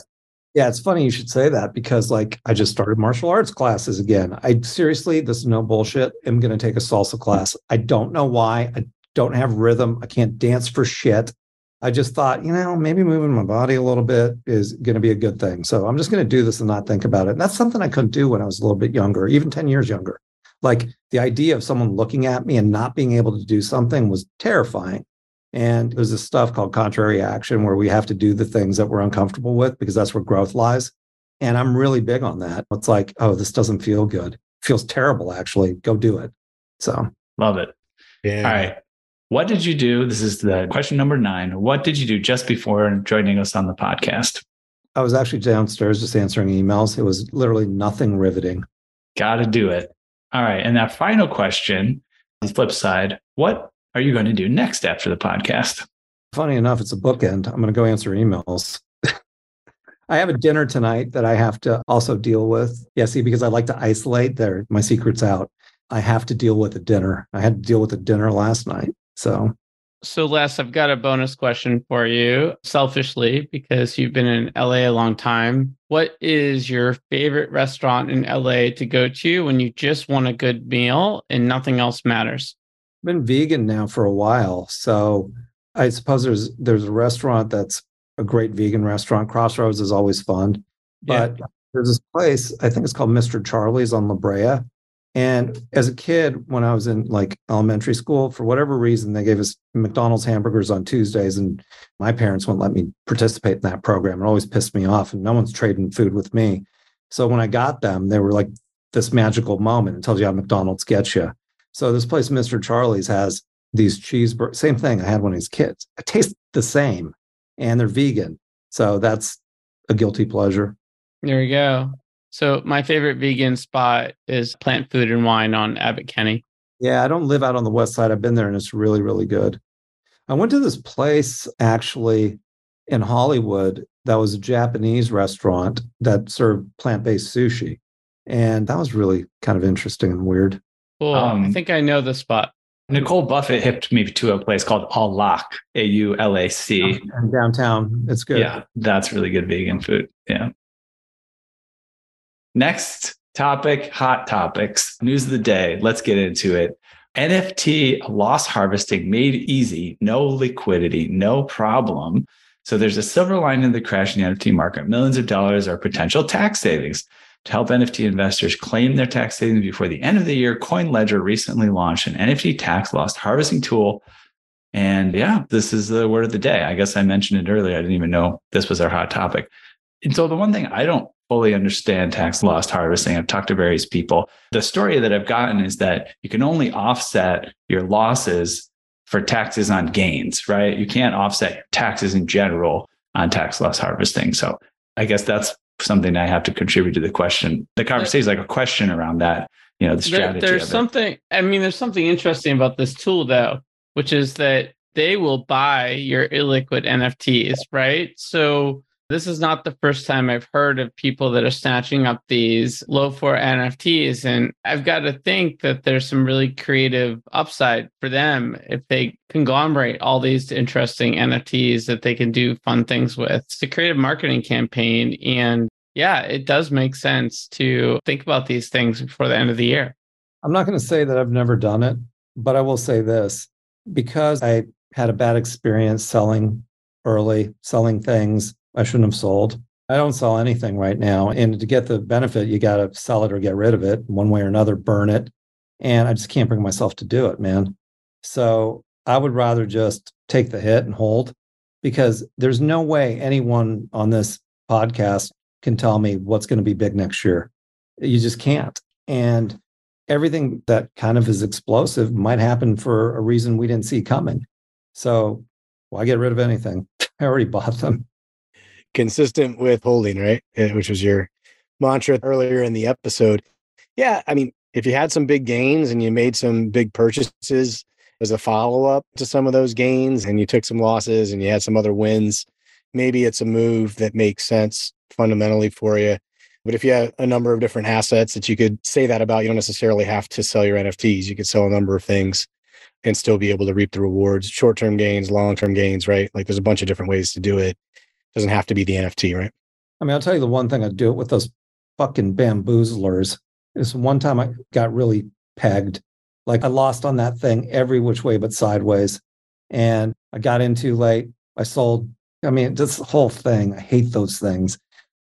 yeah, it's funny you should say that because like I just started martial arts classes again. I seriously, this is no bullshit. I'm going to take a salsa class. I don't know why. I don't have rhythm. I can't dance for shit. I just thought, you know, maybe moving my body a little bit is going to be a good thing. So I'm just going to do this and not think about it. And that's something I couldn't do when I was a little bit younger, even 10 years younger. Like the idea of someone looking at me and not being able to do something was terrifying. And there's this stuff called contrary action where we have to do the things that we're uncomfortable with because that's where growth lies. And I'm really big on that. It's like, oh, this doesn't feel good. It feels terrible, actually. Go do it. So love it. Yeah. All right. What did you do? This is the question number nine. What did you do just before joining us on the podcast? I was actually downstairs just answering emails. It was literally nothing riveting. Got to do it. All right. And that final question, the flip side, what are you going to do next after the podcast? Funny enough, it's a bookend. I'm going to go answer emails. I have a dinner tonight that I have to also deal with. Yeah, see, because I like to isolate there, my secret's out. I have to deal with a dinner. I had to deal with a dinner last night. So, so Les, I've got a bonus question for you, selfishly, because you've been in LA a long time. What is your favorite restaurant in LA to go to when you just want a good meal and nothing else matters? I've been vegan now for a while, so I suppose there's there's a restaurant that's a great vegan restaurant. Crossroads is always fun, but yeah. there's this place I think it's called Mr. Charlie's on La Brea, and as a kid, when I was in like elementary school, for whatever reason, they gave us McDonald's hamburgers on Tuesdays, and my parents wouldn't let me participate in that program. It always pissed me off, and no one's trading food with me. So when I got them, they were like this magical moment. It tells you how McDonald's gets you. So this place, Mr. Charlie's, has these cheeseburgers. Same thing. I had one of these kids. It tastes the same, and they're vegan. So that's a guilty pleasure. There you go. So my favorite vegan spot is Plant Food and Wine on Abbott Kinney. Yeah, I don't live out on the west side. I've been there and it's really, really good. I went to this place actually in Hollywood that was a Japanese restaurant that served plant-based sushi. And that was really kind of interesting and weird. Cool. Um, I think I know the spot. Nicole Buffett hipped me to a place called Aulac, A U L A C. Downtown. It's good. Yeah, that's really good vegan food. Yeah. Next topic hot topics, news of the day. Let's get into it. NFT loss harvesting made easy, no liquidity, no problem. So there's a silver lining in the crash in the NFT market. Millions of dollars are potential tax savings. To help NFT investors claim their tax savings before the end of the year, CoinLedger recently launched an NFT tax loss harvesting tool. And yeah, this is the word of the day. I guess I mentioned it earlier. I didn't even know this was our hot topic. And so the one thing I don't fully understand tax loss harvesting. I've talked to various people. The story that I've gotten is that you can only offset your losses for taxes on gains, right? You can't offset your taxes in general on tax loss harvesting. So I guess that's something I have to contribute to the question. The conversation is like a question around that, you know, the strategy. There, there's something, I mean, there's something interesting about this tool though, which is that they will buy your illiquid NFTs, right? So this is not the first time I've heard of people that are snatching up these low for NFTs. And I've got to think that there's some really creative upside for them if they conglomerate all these interesting NFTs that they can do fun things with. It's a creative marketing campaign. And yeah, it does make sense to think about these things before the end of the year. I'm not going to say that I've never done it, but I will say this because I had a bad experience selling early, selling things I shouldn't have sold. I don't sell anything right now. And to get the benefit, you got to sell it or get rid of it one way or another, burn it. And I just can't bring myself to do it, man. So I would rather just take the hit and hold because there's no way anyone on this podcast can tell me what's going to be big next year. You just can't. And everything that kind of is explosive might happen for a reason we didn't see coming. So why get rid of anything? I already bought them consistent with holding, right? Eh, which was your mantra earlier in the episode. Yeah, I mean, if you had some big gains and you made some big purchases as a follow up to some of those gains and you took some losses and you had some other wins, maybe it's a move that makes sense fundamentally for you. But if you have a number of different assets that you could say that about, you don't necessarily have to sell your NFTs. You could sell a number of things and still be able to reap the rewards, short term gains, long term gains, right? Like there's a bunch of different ways to do it doesn't have to be the NFT, right? I mean, I'll tell you the one thing I do it with those fucking bamboozlers is one time I got really pegged. Like I lost on that thing every which way but sideways. And I got in too late. I sold. I mean, this whole thing. I hate those things.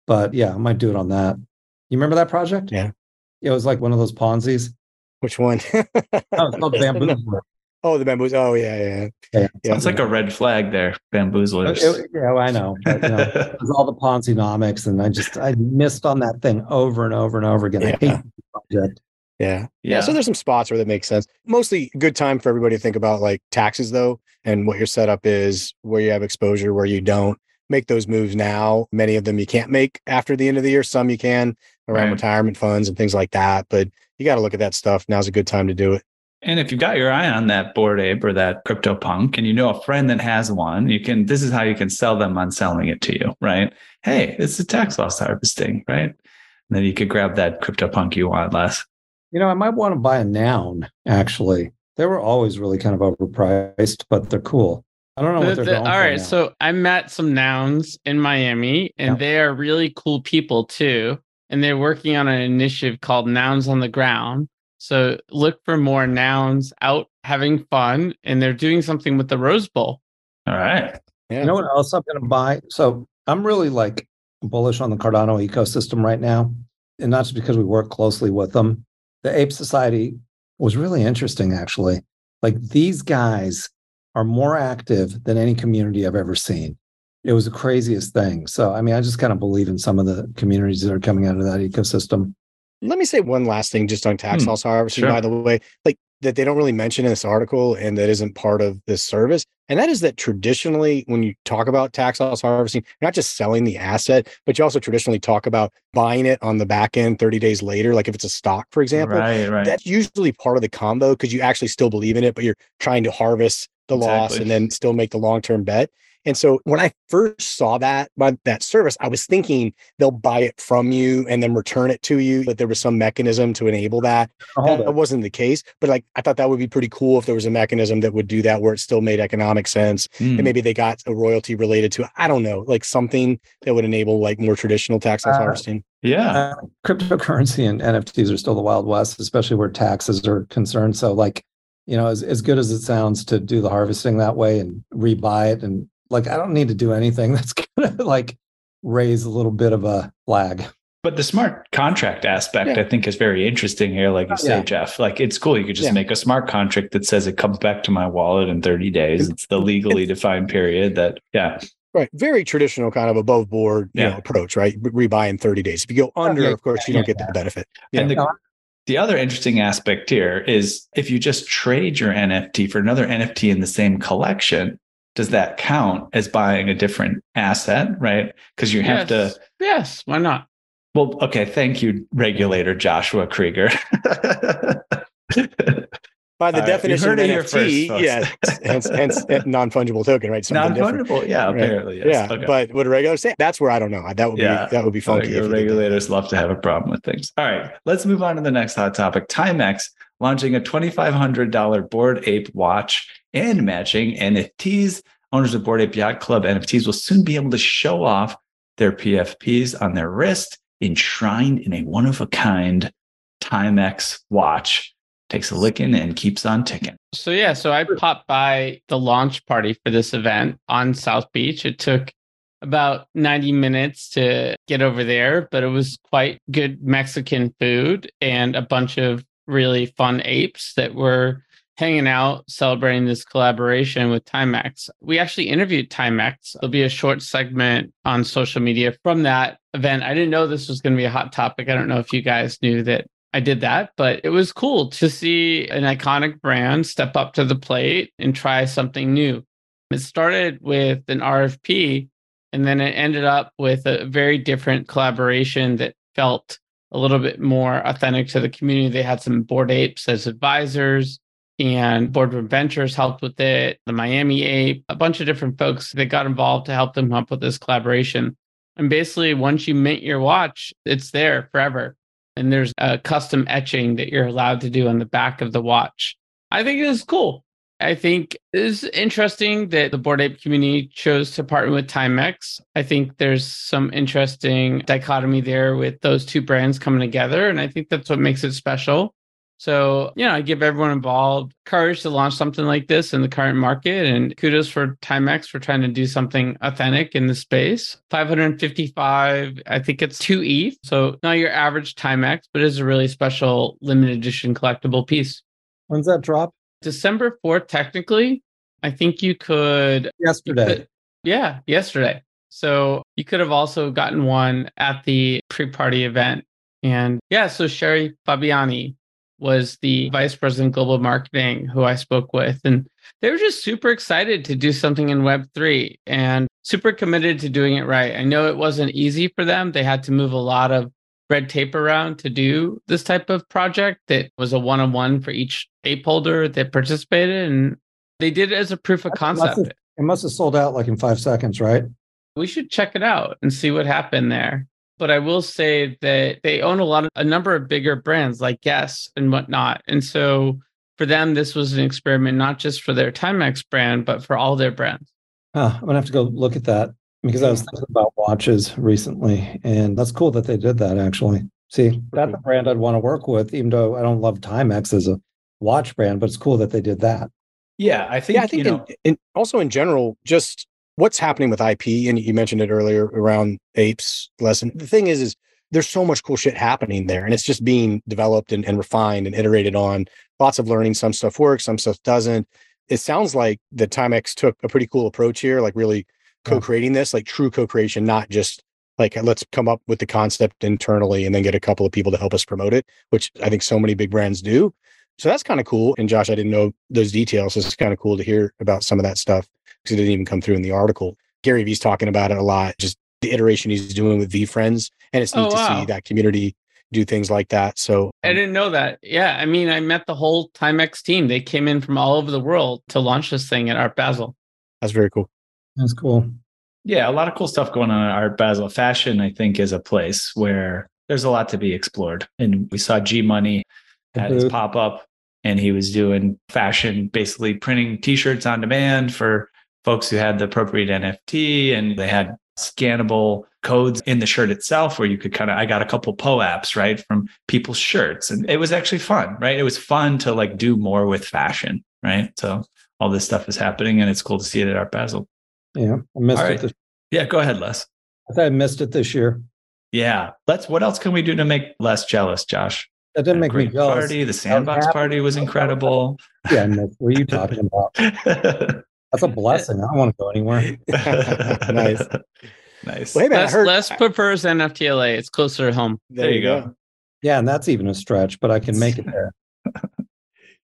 But yeah, I might do it on that. You remember that project? Yeah. It was like one of those Ponzi's. Which one? oh, it's called Bamboozler. Oh, the bamboos. Oh, yeah, yeah. Yeah, yeah. Sounds like a red flag there, bamboozlers. It, yeah, I know. But, you know all the Ponzi-nomics, and I just I missed on that thing over and over and over again. Yeah. I hate project. Yeah. yeah. Yeah. So there's some spots where that makes sense. Mostly good time for everybody to think about like taxes though, and what your setup is, where you have exposure, where you don't. Make those moves now. Many of them you can't make after the end of the year. Some you can around right. retirement funds and things like that. But you got to look at that stuff. Now's a good time to do it. And if you've got your eye on that Bored Ape or that crypto punk and you know a friend that has one, you can, this is how you can sell them on selling it to you, right? Hey, it's a tax loss harvesting, right? And then you could grab that crypto punk you want less. You know, I might want to buy a noun actually. They were always really kind of overpriced, but they're cool. I don't know the, what they're the, going All right. Now. So I met some nouns in Miami and yeah. they are really cool people too. And they're working on an initiative called Nouns on the Ground so look for more nouns out having fun, and they're doing something with the Rose Bowl. All right. Yeah. You know what else I'm going to buy? So I'm really like bullish on the Cardano ecosystem right now, and not just because we work closely with them. The Ape Society was really interesting, actually. Like these guys are more active than any community I've ever seen. It was the craziest thing. So, I mean, I just kind of believe in some of the communities that are coming out of that ecosystem. Let me say one last thing just on tax hmm, loss harvesting, sure. by the way, like that they don't really mention in this article and that isn't part of this service. And that is that traditionally, when you talk about tax loss harvesting, you're not just selling the asset, but you also traditionally talk about buying it on the back end 30 days later. Like if it's a stock, for example, right, right. that's usually part of the combo because you actually still believe in it, but you're trying to harvest the exactly. loss and then still make the long term bet. And so when I first saw that by that service, I was thinking they'll buy it from you and then return it to you. But there was some mechanism to enable that. Oh, that wasn't the case. But like I thought that would be pretty cool if there was a mechanism that would do that where it still made economic sense. Mm. And hmm. maybe they got a royalty related to I don't know, like something that would enable like more traditional tax loss uh, harvesting. Yeah. Uh, cryptocurrency and NFTs are still the Wild West, especially where taxes are concerned. So like you know, as, as good as it sounds to do the harvesting that way and rebuy it and like I don't need to do anything that's gonna like raise a little bit of a flag. But the smart contract aspect, yeah. I think, is very interesting here. Like you oh, say, yeah. Jeff, like it's cool. You could just yeah. make a smart contract that says it comes back to my wallet in 30 days. It's the legally defined period that, yeah. Right. Very traditional kind of above board you know, approach, right? Rebuy in 30 days. If you go oh, under, of course, you don't get the benefit. and the, the other interesting aspect here is if you just trade your NFT for another NFT in the same collection, does that count as buying a different asset, right? Because you have yes. to. Yes, why not? Well, okay. Thank you, regulator Joshua Kriger. By the uh, All definition right. of NFT, first, yeah, hence, hence non fungible token, right? Non fungible, yeah, right? apparently, yes. yeah. Okay. But what a regulator say? That's where I don't know. That would yeah. be that would be funky. Like regulators love to have a problem with things. All right, let's move on to the next hot topic. Timex launching a twenty five hundred dollar Bored Ape watch and matching NFTs. Owners of Bored Ape Yacht Club NFTs will soon be able to show off their PFPs on their wrist, enshrined in a one of a kind Timex watch. Takes a licking and keeps on ticking. So, yeah, so I popped by the launch party for this event on South Beach. It took about 90 minutes to get over there, but it was quite good Mexican food and a bunch of really fun apes that were hanging out celebrating this collaboration with Timex. We actually interviewed Timex. There'll be a short segment on social media from that event. I didn't know this was going to be a hot topic. I don't know if you guys knew that I did that, but it was cool to see an iconic brand step up to the plate and try something new. It started with an RFP and then it ended up with a very different collaboration that felt a little bit more authentic to the community. They had some Bored Apes as advisors and Boardroom Ventures helped with it, the Miami Ape, a bunch of different folks that got involved to help them up with this collaboration. And basically, once you mint your watch, it's there forever. And there's a custom etching that you're allowed to do on the back of the watch. I think it is cool. I think it's interesting that the Bored Ape community chose to partner with Timex. I think there's some interesting dichotomy there with those two brands coming together. And I think that's what makes it special. So, you know, I give everyone involved courage to launch something like this in the current market. And kudos for Timex for trying to do something authentic in the space. 555, I think it's two ETH. So not your average Timex, but it's a really special limited edition collectible piece. When's that drop? December 4th, technically. I think you could. Yesterday. You could, yeah, yesterday. So you could have also gotten one at the pre party event. And yeah, so Sherry Fabiani was the vice president global marketing who I spoke with. And they were just super excited to do something in Web3 and super committed to doing it right. I know it wasn't easy for them. They had to move a lot of red tape around to do this type of project that was a one on one for each ape holder that participated. And they did it as a proof of concept. It must have sold out like in five seconds, right? We should check it out and see what happened there but I will say that they own a lot of a number of bigger brands like Guess and whatnot. And so for them, this was an experiment not just for their Timex brand, but for all their brands. Huh, I'm gonna have to go look at that because I was thinking about watches recently, and that's cool that they did that. Actually, see, that's a brand I'd want to work with, even though I don't love Timex as a watch brand, but it's cool that they did that. Yeah, I think. Yeah, I think. You know, in, in, also in general, just what's happening with IP, and you mentioned it earlier around apes lesson. The thing is, is there's so much cool shit happening there, and it's just being developed and, and refined and iterated on. Lots of learning. Some stuff works, some stuff doesn't. It sounds like the Timex took a pretty cool approach here, like really co-creating this, like true co-creation, not just like let's come up with the concept internally and then get a couple of people to help us promote it, which I think so many big brands do. So that's kind of cool. And Josh, I didn't know those details. So it's kind of cool to hear about some of that stuff because it didn't even come through in the article. Gary Vee's talking about it a lot, just the iteration he's doing with VeeFriends. And it's oh, neat oh, to see that community. do things like that. So I um, didn't know that. Yeah. I mean, I met the whole Timex team. They came in from all over the world to launch this thing at Art Basel. That's very cool. That's cool. Yeah, a lot of cool stuff going on at Art Basel. Fashion, I think, is a place where there's a lot to be explored. And we saw G Money had his pop up and he was doing fashion, basically printing t shirts on demand for folks who had the appropriate NFT and they had scannable codes in the shirt itself where you could kind of I got a couple POAPs, right, from people's shirts. And it was actually fun, right? It was fun to like do more with fashion, right? So all this stuff is happening and it's cool to see it at Art Basel. Yeah. I missed it. This, Yeah, go ahead, Les. I thought I missed it this year. Yeah. Let's what else can we do to make Les jealous, Josh? That didn't make me jealous. Party, the sandbox party was incredible. Yeah, what are you talking about? That's a blessing. I don't want to go anywhere. Nice. Nice. Well, hey, man, I Les, heard- Les prefers NFTLA. It's closer to home. there you go. Yeah, and that's even a stretch, but I can make it there.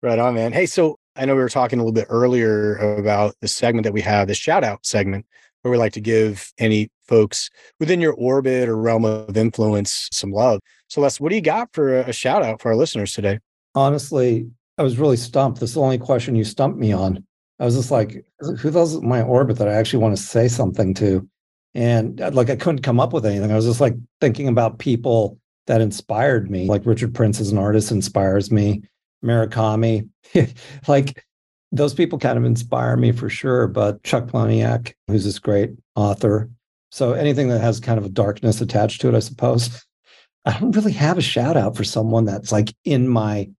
Right on, man. Hey, so I know we were talking a little bit earlier about the segment that we have, the shout out segment, where we like to give any folks within your orbit or realm of influence some love. So, Les, what do you got for a, a shout out for our listeners today? Honestly, I was really stumped. This is the only question you stumped me on. I was just like, who in my orbit that I actually want to say something to? And uh, like, I couldn't come up with anything. I was just like thinking about people that inspired me. Like Richard Prince as an artist inspires me. Murakami, like those people kind of inspire me for sure. But Chuck Palahniuk, who's this great author. So anything that has kind of a darkness attached to it, I suppose. I don't really have a shout out for someone that's like in my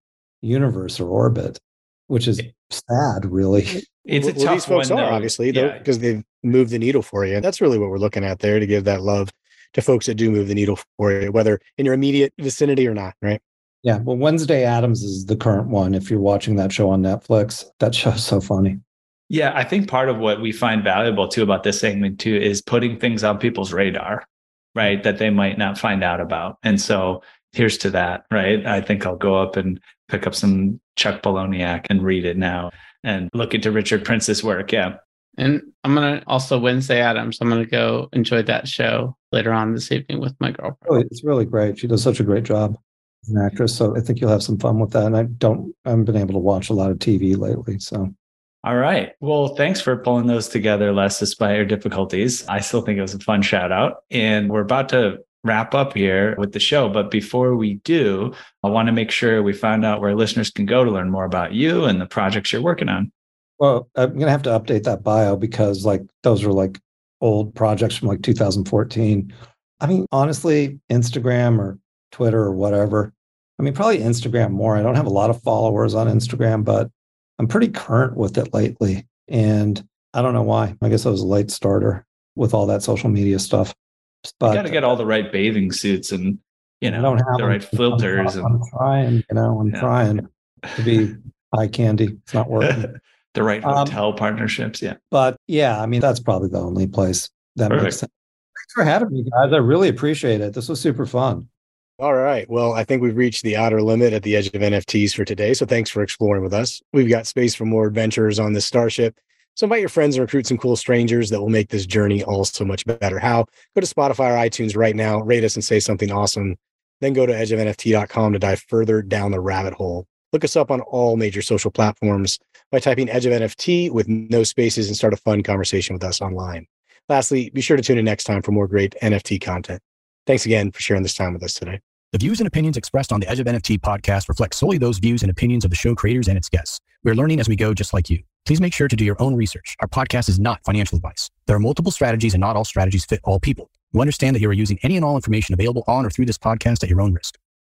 universe or orbit, which is sad, really. It's a Well, tough these folks one, are though. obviously Yeah. because they've moved the needle for you. And That's really what we're looking at there to give that love to folks that do move the needle for you, whether in your immediate vicinity or not. Right? Yeah. Well, Wednesday Addams is the current one. If you're watching that show on Netflix, that show's so funny. Yeah, I think part of what we find valuable too about this segment too is putting things on people's radar, right? That they might not find out about. And so here's to that, right? I think I'll go up and pick up some Chuck Palahniuk and read it now and look into Richard Prince's work. Yeah. And I'm going to also Wednesday Addams. I'm going to go enjoy that show later on this evening with my girlfriend. Really, it's really great. She does such a great job as an actress. So I think you'll have some fun with that. And I don't, I haven't been able to watch a lot of TV lately. So All right. Well, thanks for pulling those together, Les, despite your difficulties. I still think it was a fun shout out. And we're about to wrap up here with the show. But before we do, I want to make sure we find out where listeners can go to learn more about you and the projects you're working on. Well, I'm gonna have to update that bio because like those are like old projects from like 2014. I mean, honestly, Instagram or Twitter or whatever. I mean, probably Instagram more. I don't have a lot of followers on Instagram, but I'm pretty current with it lately. And I don't know why. I guess I was a late starter with all that social media stuff. But you got to get all the right bathing suits and, you I know, don't have the right filters. I'm, and I'm trying, you know, I'm Yeah. trying to be eye candy. It's not working. the right Um, hotel partnerships. Yeah. But yeah, I mean, that's probably the only place that Perfect. makes sense. Thanks for having me, guys. I really appreciate it. This was super fun. All right. Well, I think we've reached the outer limit at the edge of NFTs for today. So thanks for exploring with us. We've got space for more adventures on this starship. So invite your friends and recruit some cool strangers that will make this journey all so much better. How? Go to Spotify or iTunes right now, rate us and say something awesome. Then go to edgeofnft.com to dive further down the rabbit hole. Look us up on all major social platforms by typing Edge of NFT with no spaces and start a fun conversation with us online. Lastly, be sure to tune in next time for more great NFT content. Thanks again for sharing this time with us today. The views and opinions expressed on the Edge of NFT podcast reflect solely those views and opinions of the show creators and its guests. We're learning as we go, just like you. Please make sure to do your own research. Our podcast is not financial advice. There are multiple strategies, and not all strategies fit all people. You understand that you are using any and all information available on or through this podcast at your own risk.